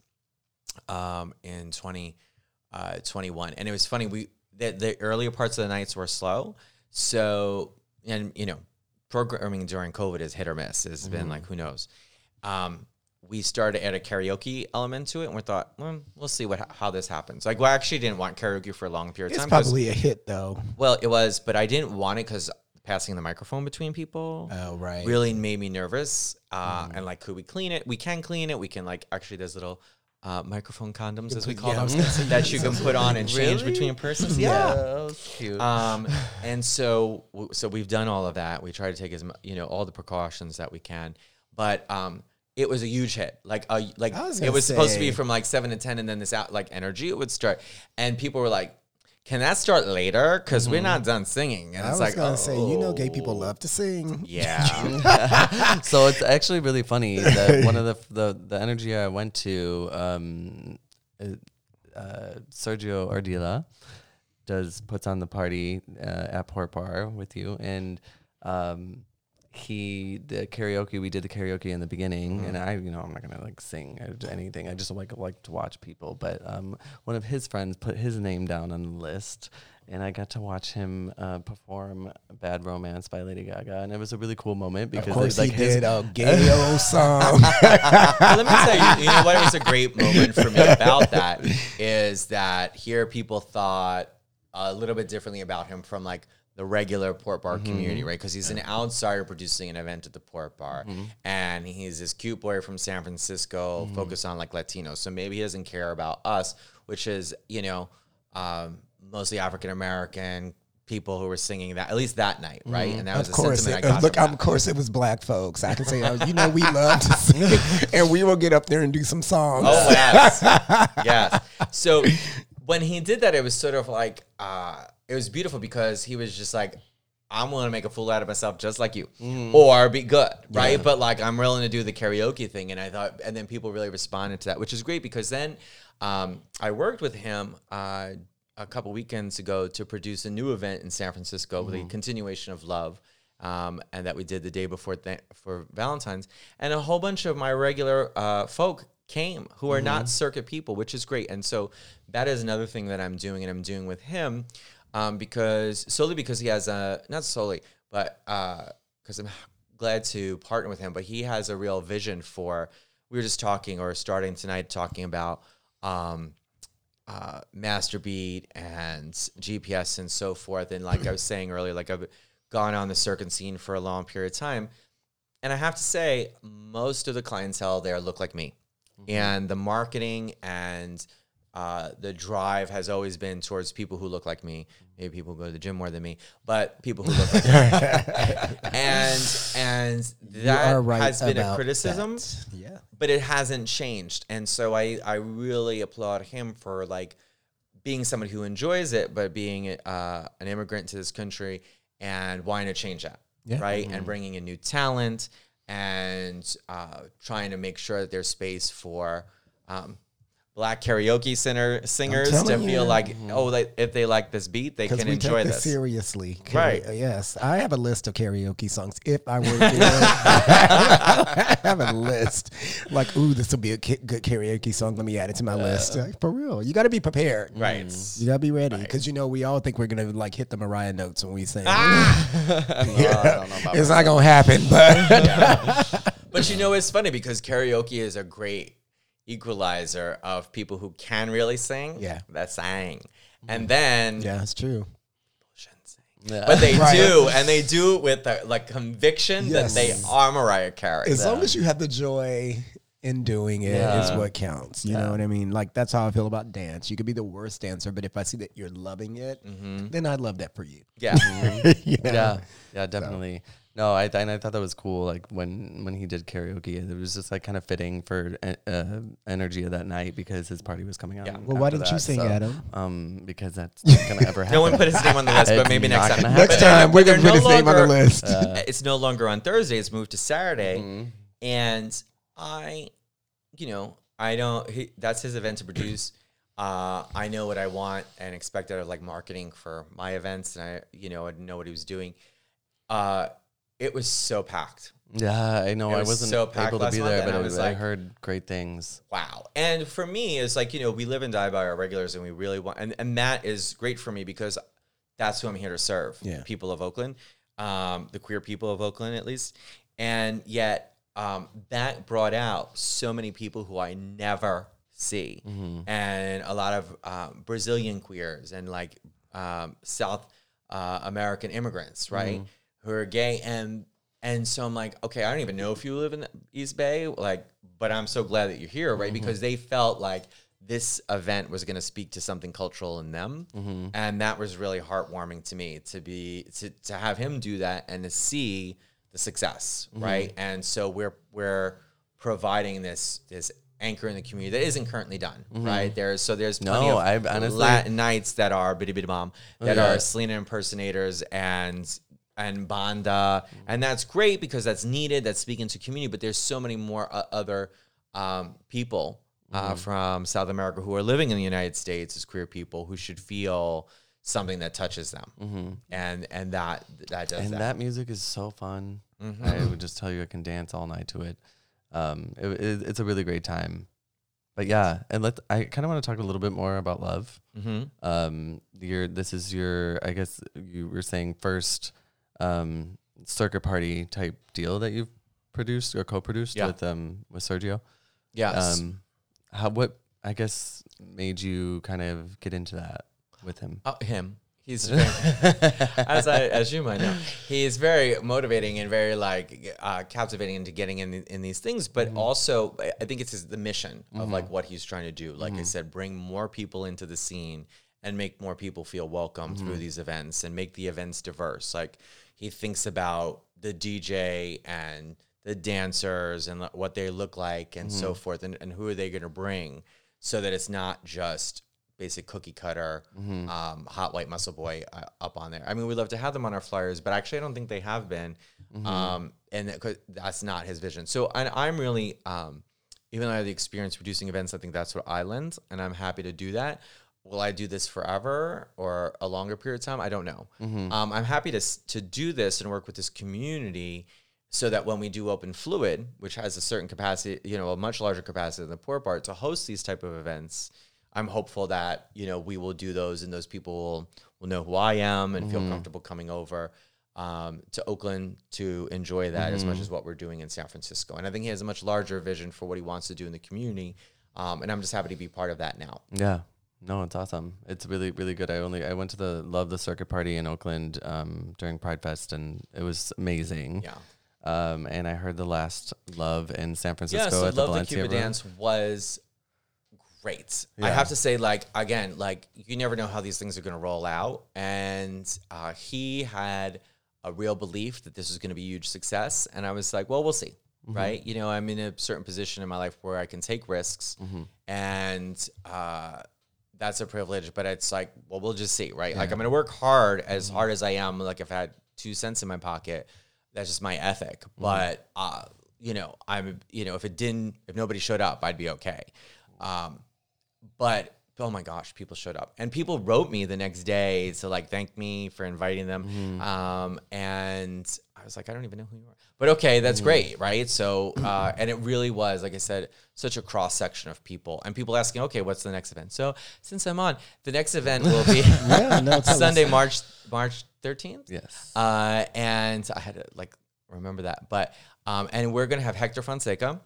um, in 20 uh, 21 and it was funny we the, the earlier parts of the nights were slow. So and you know programming during covid is hit or miss. It's been like who knows? Um, we started to add a karaoke element to it and we thought well, we'll see what how this happens like we actually didn't want karaoke for a long period of time. It's probably a hit though. well it was but i didn't want it because passing the microphone between people Oh right. really made me nervous. Uh, And like, could we clean it? We can clean it. We can like actually there's little uh, microphone condoms as we call Yeah, them that you can put on and change between persons. Yeah, Yeah. that cute. Um, and so so we've done all of that. We try to take as you know all the precautions that we can, but um. It was a huge hit. Like, uh, like was it gonna was supposed to be from like seven to ten, and then this out like energy it would start, and people were like, "Can that start later? Because we're not done singing." And Mm-hmm. I it's was like, gonna say, you know, gay people "Oh." love to sing. Yeah, so it's actually really funny that one of the the, the energy I went to, um, uh, uh, Sergio Ardila does puts on the party uh, at Port Bar with you, and um, he the karaoke. We did the karaoke in the beginning, and I, you know, I'm not gonna like sing or anything. I just like like to watch people. But um, one of his friends put his name down on the list. And I got to watch him uh, perform "Bad Romance" by Lady Gaga, and it was a really cool moment because Of it course, was like he his did a gay old song. Well, let me tell you, you know what was a great moment for me about that is that here people thought a little bit differently about him from like the regular Port Bar community, right? Because he's an outsider producing an event at the Port Bar, and he's this cute boy from San Francisco, focused on like Latinos. So maybe he doesn't care about us, which is you know um, mostly African American people who were singing that at least that night, right? And that was of course, sentiment it, I got look, of course, it was black folks. I can say, oh, you know, we love to sing, and we will get up there and do some songs. Oh yes, yes. So when he did that, it was sort of like uh, it was beautiful because he was just like, "I'm willing to make a fool out of myself, just like you, or be good, right?" But like, I'm willing to do the karaoke thing, and I thought, and then people really responded to that, which is great because then um, I worked with him. Uh, a couple weekends ago to produce a new event in San Francisco with a continuation of Love, um, and that we did the day before th- for Valentine's, and a whole bunch of my regular uh, folk came who are not circuit people, which is great. And so that is another thing that I'm doing, and I'm doing with him um, because solely because he has a not solely, but because I'm glad to partner with him, but he has a real vision for. We were just talking or starting tonight talking about. Um, uh, Masterbeat and GPS and so forth. And like I was saying earlier, like I've gone on the circuit scene for a long period of time. And I have to say, most of the clientele there look like me. And the marketing and uh, the drive has always been towards people who look like me. Maybe people who go to the gym more than me, but people who look like me. and and that right has been a criticism that. Yeah. but it hasn't changed. And so I, I really applaud him for like being somebody who enjoys it, but being uh, an immigrant to this country and wanting to change that, Yeah. right? And bringing in new talent and uh, trying to make sure that there's space for um, black karaoke singer, singers to telling feel you. like, mm-hmm. oh, like, if they like this beat, they Because can we enjoy take this. this seriously. Right. Kara- Yes. I have a list of karaoke songs. If I were to do it, I have a list. Like, ooh, this will be a ki- good karaoke song. Let me add it to my uh, list. Like, for real. You got to be prepared. Right. Mm. You got to be ready. Because, you know, we all think we're going to like hit the Mariah notes when we sing. Ah! I don't know about it's not going to happen. But But you know, it's funny because karaoke is a great equalizer of people who can really sing. Yeah. That sang. And mm. then yeah, that's true. Yeah. But they Right. do, and they do it with the, like conviction Yes. that they are Mariah Carey. As long as you have the joy in doing it, is Yeah. what counts. You know what I mean? Like that's how I feel about dance. You could be the worst dancer, but if I see that you're loving it, mm-hmm. then I love that for you. yeah. You know? yeah, yeah, definitely. No, I and I thought that was cool. Like when when he did karaoke, it was just like kind of fitting for uh, uh, energy of that night because his party was coming out. Yeah. Well, why didn't you that, sing, so, Adam? Um, because that's not gonna ever happen. No one put his name on the list, but maybe next time. happen. Next time we're gonna they're put his name on the longer- list. it's no longer on Thursday. It's moved to Saturday. Mm-hmm. And I, you know, I don't, he, that's his event to produce. Uh, I know what I want and expect out of like marketing for my events. And I, you know, I know what he was doing. Uh, it was so packed. Yeah, I know. It I was wasn't so packed able to last be month, there, and but I was I heard great things. Wow. And for me, it's like, you know, we live and die by our regulars and we really want, and, and that is great for me because that's who I'm here to serve. Yeah. People of Oakland, um, the queer people of Oakland, at least. And yet, um, that brought out so many people who I never see. And a lot of um, Brazilian queers and like um, South uh, American immigrants, right? Who are gay. And and so I'm like, okay, I don't even know if you live in East Bay, like, but I'm so glad that you're here, right? Mm-hmm. Because they felt like this event was going to speak to something cultural in them, mm-hmm. and that was really heartwarming to me to be to to have him do that and to see the success, mm-hmm. right? And so we're we're providing this this anchor in the community that isn't currently done, right? There's so there's plenty No, of I've honestly- Latin nights that are bitty bitty bomb that oh, yeah. are Selena impersonators and and banda, and that's great because that's needed. That's speaking to community, but there's so many more uh, other um, people uh, from South America who are living in the United States as queer people who should feel something that touches them, and and that that does and that. that music is so fun. Mm-hmm. I would just tell you, I can dance all night to it. Um, it, it- it's a really great time. But yeah, and let I kind of want to talk a little bit more about love. hmm Um, your this is your I guess you were saying first um, circuit party type deal that you've produced or co-produced Yeah. with um with Sergio. Yes. Um, how what I guess made you kind of get into that with him? Oh, him. He's very, as I, as you might know, he is very motivating and very like uh, captivating into getting in in these things. But also, I- I think it's his, the mission of like what he's trying to do. Like I said, bring more people into the scene and make more people feel welcome through these events and make the events diverse. Like he thinks about the DJ and the dancers and what they look like and so forth, and, and who are they going to bring, so that it's not just basic cookie cutter, um, hot white muscle boy uh, up on there. I mean, we'd love to have them on our flyers, but actually, I don't think they have been, um, and that- that's not his vision. So, and I'm really, um, even though I have the experience producing events, I think that's what I lend, and I'm happy to do that. Will I do this forever or a longer period of time? I don't know. Um, I'm happy to to do this and work with this community so that when we do open fluid which has a certain capacity you know a much larger capacity than the Port Bar to host these type of events i'm hopeful that you know we will do those and those people will, will know who i am and feel comfortable coming over um, to oakland to enjoy that as much as what we're doing in san francisco and i think he has a much larger vision for what he wants to do in the community um, and i'm just happy to be part of that now Yeah. No, it's awesome. It's really, really good. I only I went to the Love the Circuit party in Oakland um, during Pride Fest and it was amazing. yeah Um, and I heard the last Love in San Francisco yeah so at the love the Valencia cuba Room. dance was great. I have to say, like again, like you never know how these things are going to roll out, and uh, he had a real belief that this was going to be a huge success, and I was like, well, we'll see, right? You know, I'm in a certain position in my life where I can take risks, and uh, that's a privilege, but it's like, well, we'll just see, right? Like I'm to work hard as hard as I am. Like if I had two cents in my pocket, that's just my ethic. But uh, you know, I'm you know, if it didn't, if nobody showed up, I'd be okay. Um, but oh my gosh, people showed up, and people wrote me the next day to like thank me for inviting them. Um, and I was like, I don't even know who you are, but okay, that's great, right? So, uh, and it really was, like I said, such a cross section of people, and people asking, okay, what's the next event? So, since I'm on, the next event will be Yeah, no. Sunday, March March 13th. Yes. Uh, and I had to like remember that. But um, and we're gonna have Hector Fonseca,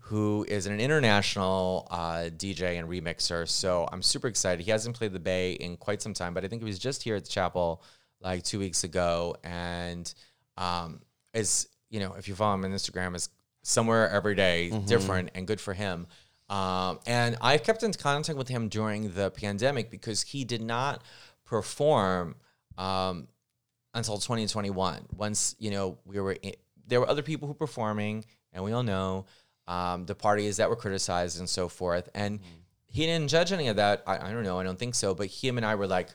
who is an international uh, DJ and remixer. So I'm super excited. He hasn't played the Bay in quite some time, but I think he was just here at the chapel like two weeks ago, and um, is you know if you follow him on Instagram, is somewhere every day, different and good for him. Um, and I've kept in contact with him during the pandemic because he did not perform um, until 2021. Once you know we were, in, there were other people who were performing, and we all know um, the parties that were criticized and so forth. And he didn't judge any of that. I, I don't know. I don't think so. But him and I were like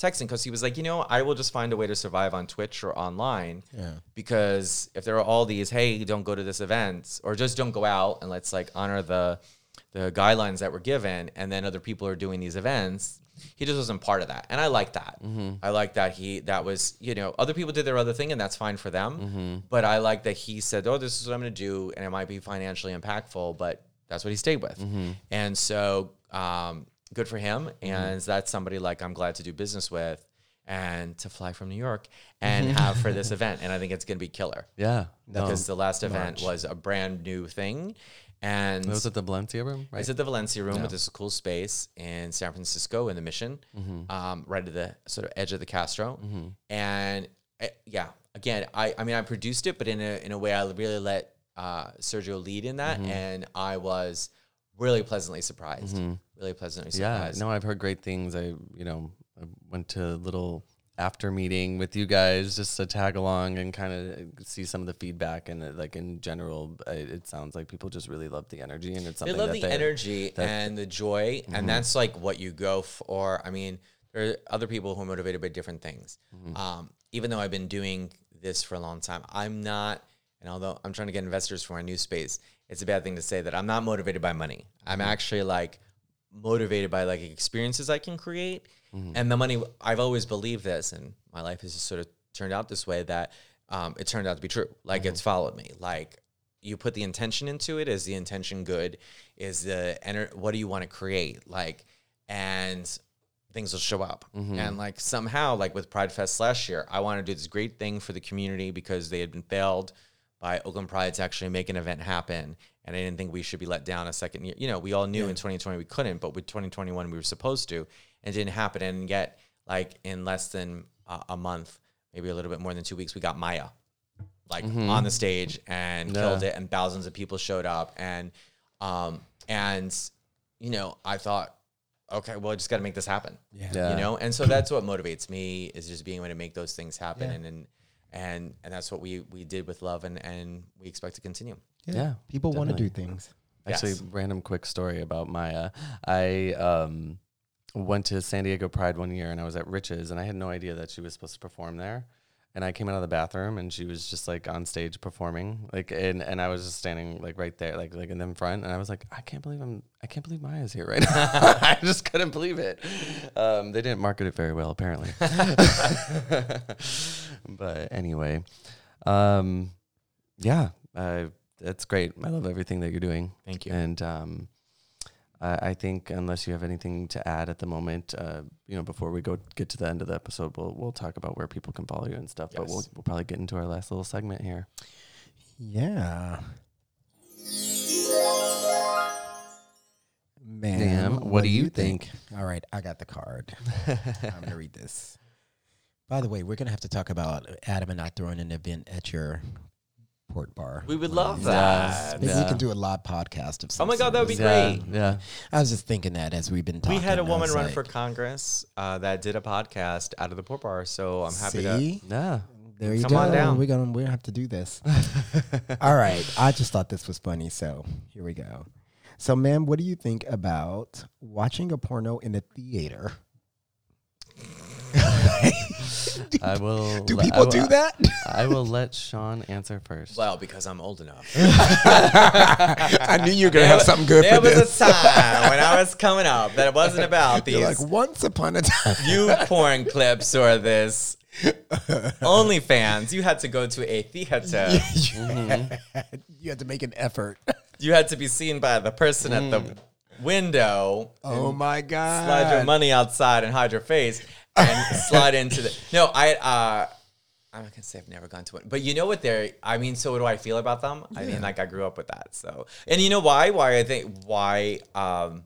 texting because he was like, you know, I will just find a way to survive on Twitch or online. Yeah. Because if there are all these, hey, don't go to this event, or just don't go out, and let's like honor the the guidelines that were given, and then other people are doing these events. He just wasn't part of that, and I like that. Mm-hmm. I like that he that was you know other people did their other thing, and that's fine for them. Mm-hmm. But I like that he said, "Oh, this is what I'm going to do," and it might be financially impactful, but that's what he stayed with. Mm-hmm. And so, um, good for him. And that's somebody like I'm glad to do business with, and to fly from New York and have for this event. And I think it's going to be killer yeah. No, because the last event was a brand new thing. And it was at the Valencia room, right? it's at the Valencia room with this cool space in San Francisco in the Mission, Mm-hmm. um, right at the sort of edge of the Castro. And uh, yeah, again, I, I mean, I produced it, but in a in a way, I really let uh, Sergio lead in that, Mm-hmm. and I was really pleasantly surprised. Really pleasantly surprised. yeah. No, I've heard great things. I, you know, I went to a little after meeting with you guys just to tag along and kind of see some of the feedback and uh, like in general, I- it sounds like people just really love the energy and it's something that they love the they, energy that- and the joy and that's like what you go for. I mean there are other people who are motivated by different things. Um, even though i've been doing this for a long time i'm not and although i'm trying to get investors for my new space it's a bad thing to say that i'm not motivated by money. I'm actually like motivated by like experiences i can create Mm-hmm. and the money i've always believed this and my life has just sort of turned out this way that um, it turned out to be true. Like it's mm-hmm. followed me. Like you put the intention into it. Is the intention good? Is the ener- what do you want to create? Like and things will show up. Mm-hmm. And like somehow like with pride fest last year i want to do this great thing for the community because they had been failed by oakland pride to actually make an event happen and i didn't think we should be let down a second year. You know we all knew in 2020 we couldn't but with 2021 we were supposed to it didn't happen and yet like in less than uh, a month maybe a little bit more than two weeks we got maya like on the stage and killed it and thousands of people showed up and um and you know i thought okay well i just got to make this happen Yeah. Yeah. you know and so that's what motivates me is just being able to make those things happen Yeah. and, and and and that's what we we did with love and and we expect to continue Yeah, People want to do things. Actually, Yes. random quick story about Maya. I um, went to San Diego Pride one year and I was at Rich's and I had no idea that she was supposed to perform there. And I came out of the bathroom and she was just like on stage performing, like and, and I was just standing like right there, like like in the front, and I was like, I can't believe I'm, I can't believe Maya's here right now. I just couldn't believe it. Um, they didn't market it very well, apparently. but anyway, um, yeah, uh, that's great. I love everything that you're doing. Thank you. And um, I, I think unless you have anything to add at the moment, uh, you know, before we go get to the end of the episode, we'll we'll talk about where people can follow you and stuff. But we'll we'll probably get into our last little segment here. Yeah. Man, Damn, what do you think? All right, I got the card. I'm gonna read this. By the way, we're gonna have to talk about Adam and not throwing an event at your Port Bar. We would love Yeah. that. Maybe we Yeah. can do a live podcast of some Oh my God, that would be sort. yeah, great. yeah. I was just thinking that as we've been talking. We had a I woman was run like, for Congress uh, that did a podcast out of the Port Bar, so I'm happy to. See? Yeah. There you Come go. on down. We're gonna we have to do this. All right. I just thought this was funny, so here we go. So, ma'am, what do you think about watching a porno in a theater? I will. Do le- people will- do that? I will let Sean answer first. Well, because I'm old enough. I knew you were gonna have something good for me. there for was this. a time when I was coming up that it wasn't about You're these like once upon a time. you porn clips or this OnlyFans. You had to go to a theater. you, had, mm-hmm. you had to make an effort. You had to be seen by the person at the mm. window. Oh my god! slide your money outside and hide your face and slide into the no i uh i'm not gonna say i've never gone to one but you know what they're i mean so what do i feel about them i mean like i grew up with that so and you know why why i think why um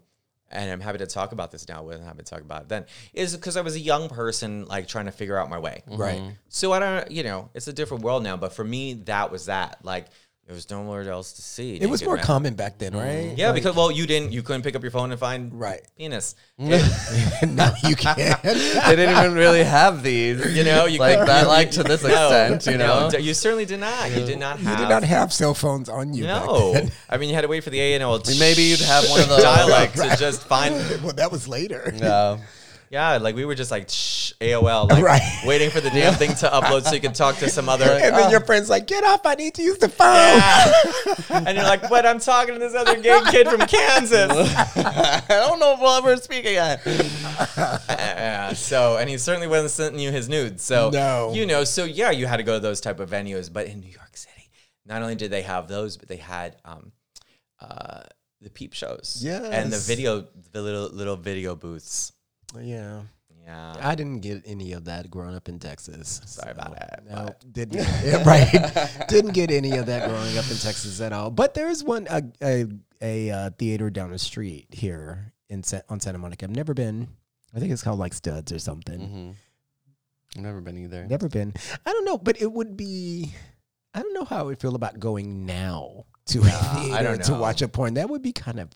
and I'm happy to talk about this now. Wasn't happy to talk about it then. Is because I was a young person, like trying to figure out my way. Right. So I don't, you know, it's a different world now. But for me, that was that. Like there was nowhere else to see. It was more men. common back then, right? Mm-hmm. Yeah, Like- because well, you didn't, you couldn't pick up your phone and find Right. penis. no, you can't. they didn't even really have these. You know, you like that, like to this No, extent. You know. no, you certainly did not. You did not Have, You have. did not have cell phones on you. back No, then. I mean you had to wait for the A and L. Maybe you'd have one of those. dialect to just find. well, that was later. Yeah. Yeah, like we were just like shh, AOL, like Right. waiting for the damn thing to upload so you could talk to some other. And then your friend's like, "Get off! I need to use the phone." Yeah. and you're like, but I'm talking to this other gay kid from Kansas. I don't know what we're speaking at. Yeah. So, and he certainly wasn't sending you his nudes. So, No. you know, so yeah, you had to go to those type of venues. But in New York City, not only did they have those, but they had um, uh, the peep shows. And the video, the little little video booths. Yeah. Yeah. I didn't get any of that growing up in Texas. Sorry about that, No, didn't. yeah, right. didn't get any of that growing up in Texas at all. But there's one a a, a uh, theater down the street here in Sa- on Santa Monica. I've never been. I think it's called like Studs or something. hmm I've never been either. Never been. I don't know, but it would be. I don't know how I would feel about going now to a theater I don't to watch a porn. That would be kind of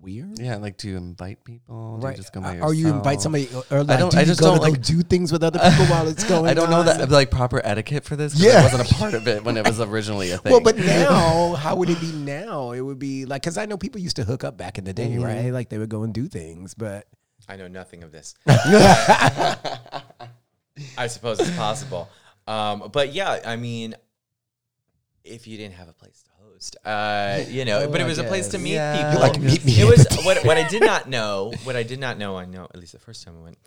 weird. Yeah, like do you invite people? Do Right. you just go by or you invite somebody, or like, I don't- do I you just go don't to go like- do things with other people while it's going. I don't know on? that like proper etiquette for this. Yeah. I wasn't a part of it when it was originally a thing. Well, but now, how would it be now? It would be like because I know people used to hook up back in the day, Mm-hmm. right? Like they would go and do things, but I know nothing of this. I suppose it's possible. Um, but yeah, I mean, if you didn't have a place to host, uh, you know, Oh, but it was a place to meet Yeah. people. You're like meet me. it was what what I did not know. What I did not know, I know at least the first time I went,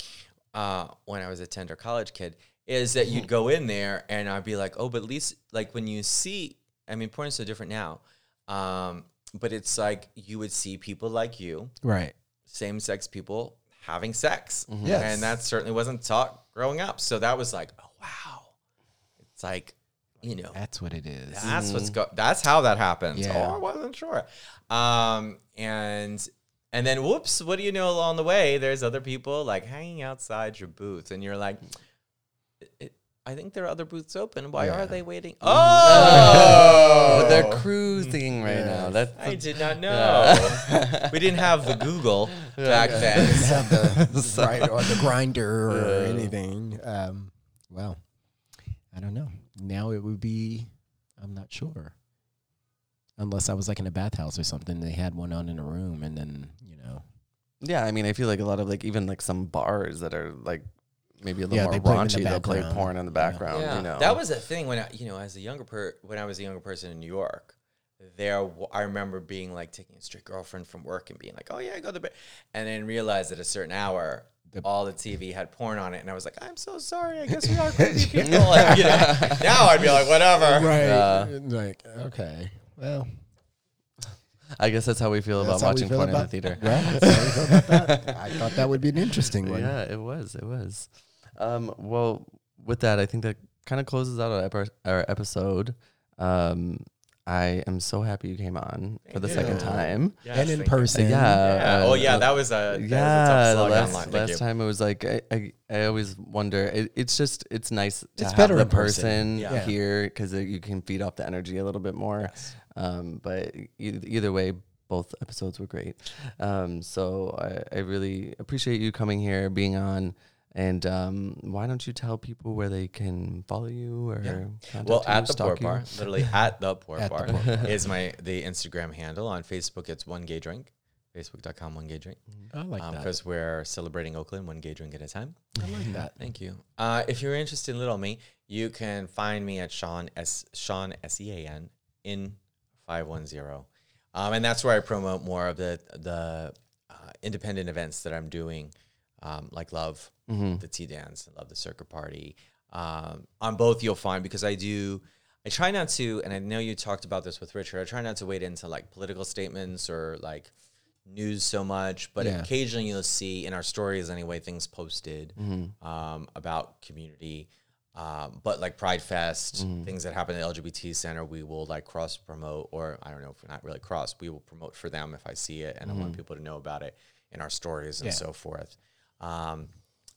uh, when I was a tender college kid, is that you'd go in there and I'd be like, oh, but at least like when you see, I mean, porn is so different now, um, but it's like you would see people like you, right. same sex people having sex, Yes. and that certainly wasn't taught growing up. So that was like, oh wow, it's like, you know, That's what it is. that's what's go. That's how that happens. Yeah. Oh, I wasn't sure. Um, and and then whoops, what do you know along the way? There's other people like hanging outside your booth, and you're like, "It- it- I think there are other booths open. Why Yeah. are they waiting? Oh, Oh, they're cruising right now. That's I did not know. we didn't have the Google back then. Didn't have the right or the Grindr or anything. Um, well, I don't know. Now it would be. I'm not sure. Unless I was like in a bathhouse or something, they had one on in a room, and then you know. yeah. I mean, I feel like a lot of like even like some bars that are like maybe a little Yeah, more they play it the raunchy. They'll play porn in the background. Yeah, You know, that was a thing when I, you know, as a younger per, when I was a younger person in New York. There, w- I remember being like taking a straight girlfriend from work and being like, "Oh yeah, I go to the," bed," and then realize at a certain hour, all the TV had porn on it, and I was like, "I'm so sorry. I guess we are crazy people." Like, you know, now I'd be like, "Whatever." Right. Yeah. Like okay. Well, I guess that's how we feel about watching feel porn about- in the theater. Well, that's how we feel about that. I thought that would be an interesting one. Yeah, it was. It was. Um, well, with that, I think that kind of closes out our, epi- our episode. Um, I am so happy you came on for the you. second time. Yes, and in thank you. person. Yeah. Yeah. Uh, oh yeah, that was a that was a yeah, tough the last, online. Last time it was like I, I, I always wonder. It, it's just it's nice to It's have better the in person. person Yeah. here because you can feed off the energy a little bit more. Yes. Um, but e- either way, both episodes were great. Um, so I, I really appreciate you coming here, being on. And um, why don't you tell people where they can follow you or Yeah. contact Well, you, at the stalk Port you? Bar, literally at the Port At the Bar Port Bar. is my the Instagram handle. On Facebook, it's one gay drink. Facebook.com one gay drink. I like that. Because we're celebrating Oakland one gay drink at a time. I like that. Thank you. Uh, if you're interested in Little Me, you can find me at Sean S Sean S E A N in five one zero, um, and that's where I promote more of the the uh, independent events that I'm doing, um, like Love, Mhm. the Tea Dance, and Love the Circuit Party. Um, on both, you'll find because I do. I try not to, and I know you talked about this with Richard. I try not to wade into like political statements or like news so much, but Yeah. occasionally you'll see in our stories anyway things posted Mm-hmm. um, about community. Um, but like Pride Fest, Mm-hmm. things that happen at the LGBT Center, we will like cross promote, or I don't know if we're not really cross, we will promote for them if I see it, and I Mm-hmm. want people to know about it in our stories and Yeah. so forth. Um,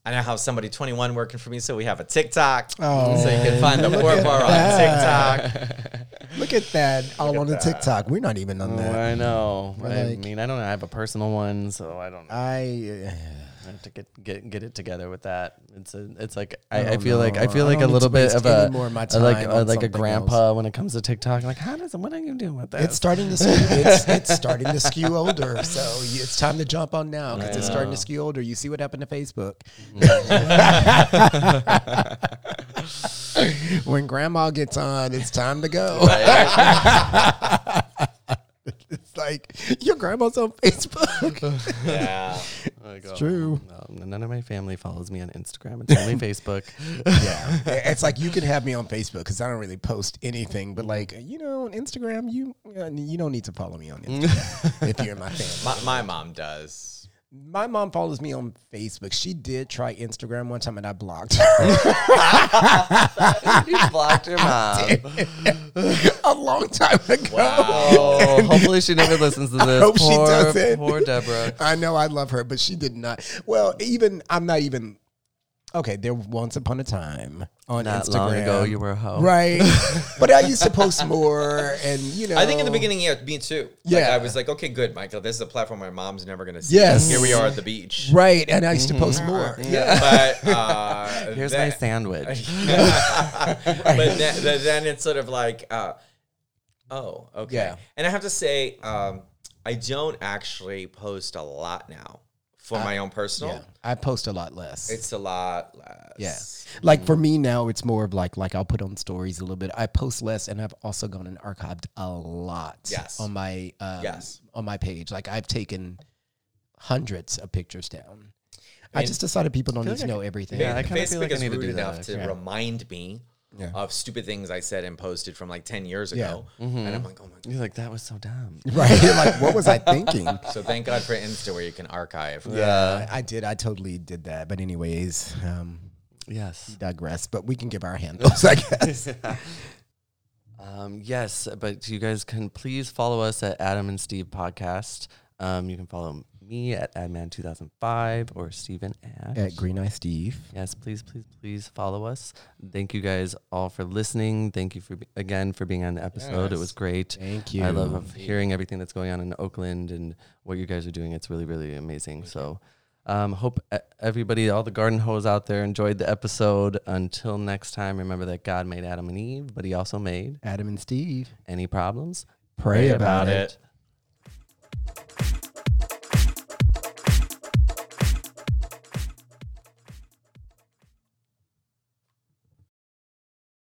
I now have somebody 21 working for me, so we have a TikTok, Oh. so you can find the Port Bar on TikTok. Look at that. All at on the. TikTok. We're not even on Oh, that. I know. We're I like- mean, I don't know. I have a personal one, so I don't know. I. uh, I have to get get get it together with that. It's a, it's like I I, I feel like I feel I like a little bit of a, more of my a like a, like a grandpa when it comes to TikTok. Like, how does what are you doing with that? It's starting to skew, it's, it's starting to skew older, so it's time to jump on now because it's starting to skew older. You see what happened to Facebook mm-hmm. when Grandma gets on, it's time to go. it's like your grandma's on Facebook. yeah. Like, It's oh, true. no, none of my family follows me on Instagram. It's only Facebook. yeah, it's like you can have me on Facebook because I don't really post anything, but like you know, on Instagram, you uh, you don't need to follow me on Instagram if you're in my family. My, my mom does. My mom follows me on Facebook. She did try Instagram one time and I blocked her you blocked your mom. a long time ago. Oh, hopefully she never listens to this. hope she poor, doesn't. Poor Deborah. I know I love her, but she did not. Well, even I'm not even okay. There once upon a time on Not Instagram. long ago, you were a hoe. right, but I used to post more, and you know, I think in the beginning, yeah, me too. Like, Yeah. I was like, okay, good, Michael. This is a platform my mom's never going to see. Yes. Here we are at the beach. right, and I used to post more. Yeah, But uh, Here's then- my sandwich. but then, then- then it's sort of like, uh, oh, okay. Yeah. And I have to say, um, I don't actually post a lot now for my own personal. yeah. I post a lot less. It's a lot less. Yeah. Like for me now, it's more of like like I'll put on stories a little bit. I post less, and I've also gone and archived a lot. Yes. On my um, Yes. on my page, like I've taken hundreds of pictures down. I, mean, just decided people don't feel need to like I- know everything. Yeah, I kinda feel like I need to rude do enough that. to Yeah. remind me Yeah. of stupid things I said and posted from like 10 years Yeah. ago. And I'm like, oh my God. You're like, that was so dumb. Right? You're like, what was I thinking? So thank God for Insta where you can archive. Yeah, I did. I totally did that. But anyways, um, Yes. digress. But we can give our handles, I guess. Um, yes, but you guys can please follow us at Adam and Steve Podcast. Um, you can follow me at Adman2005 or Steven at. At Green Eye Steve. Yes, please, please, please follow us. Thank you guys all for listening. Thank you for be- again for being on the episode. It was great. Thank you. I love hearing everything that's going on in Oakland and what you guys are doing. It's really, really amazing. So, um, hope everybody, all the garden hoes out there, enjoyed the episode. Until next time, remember that God made Adam and Eve, but He also made Adam and Steve. any problems. Pray, about, it.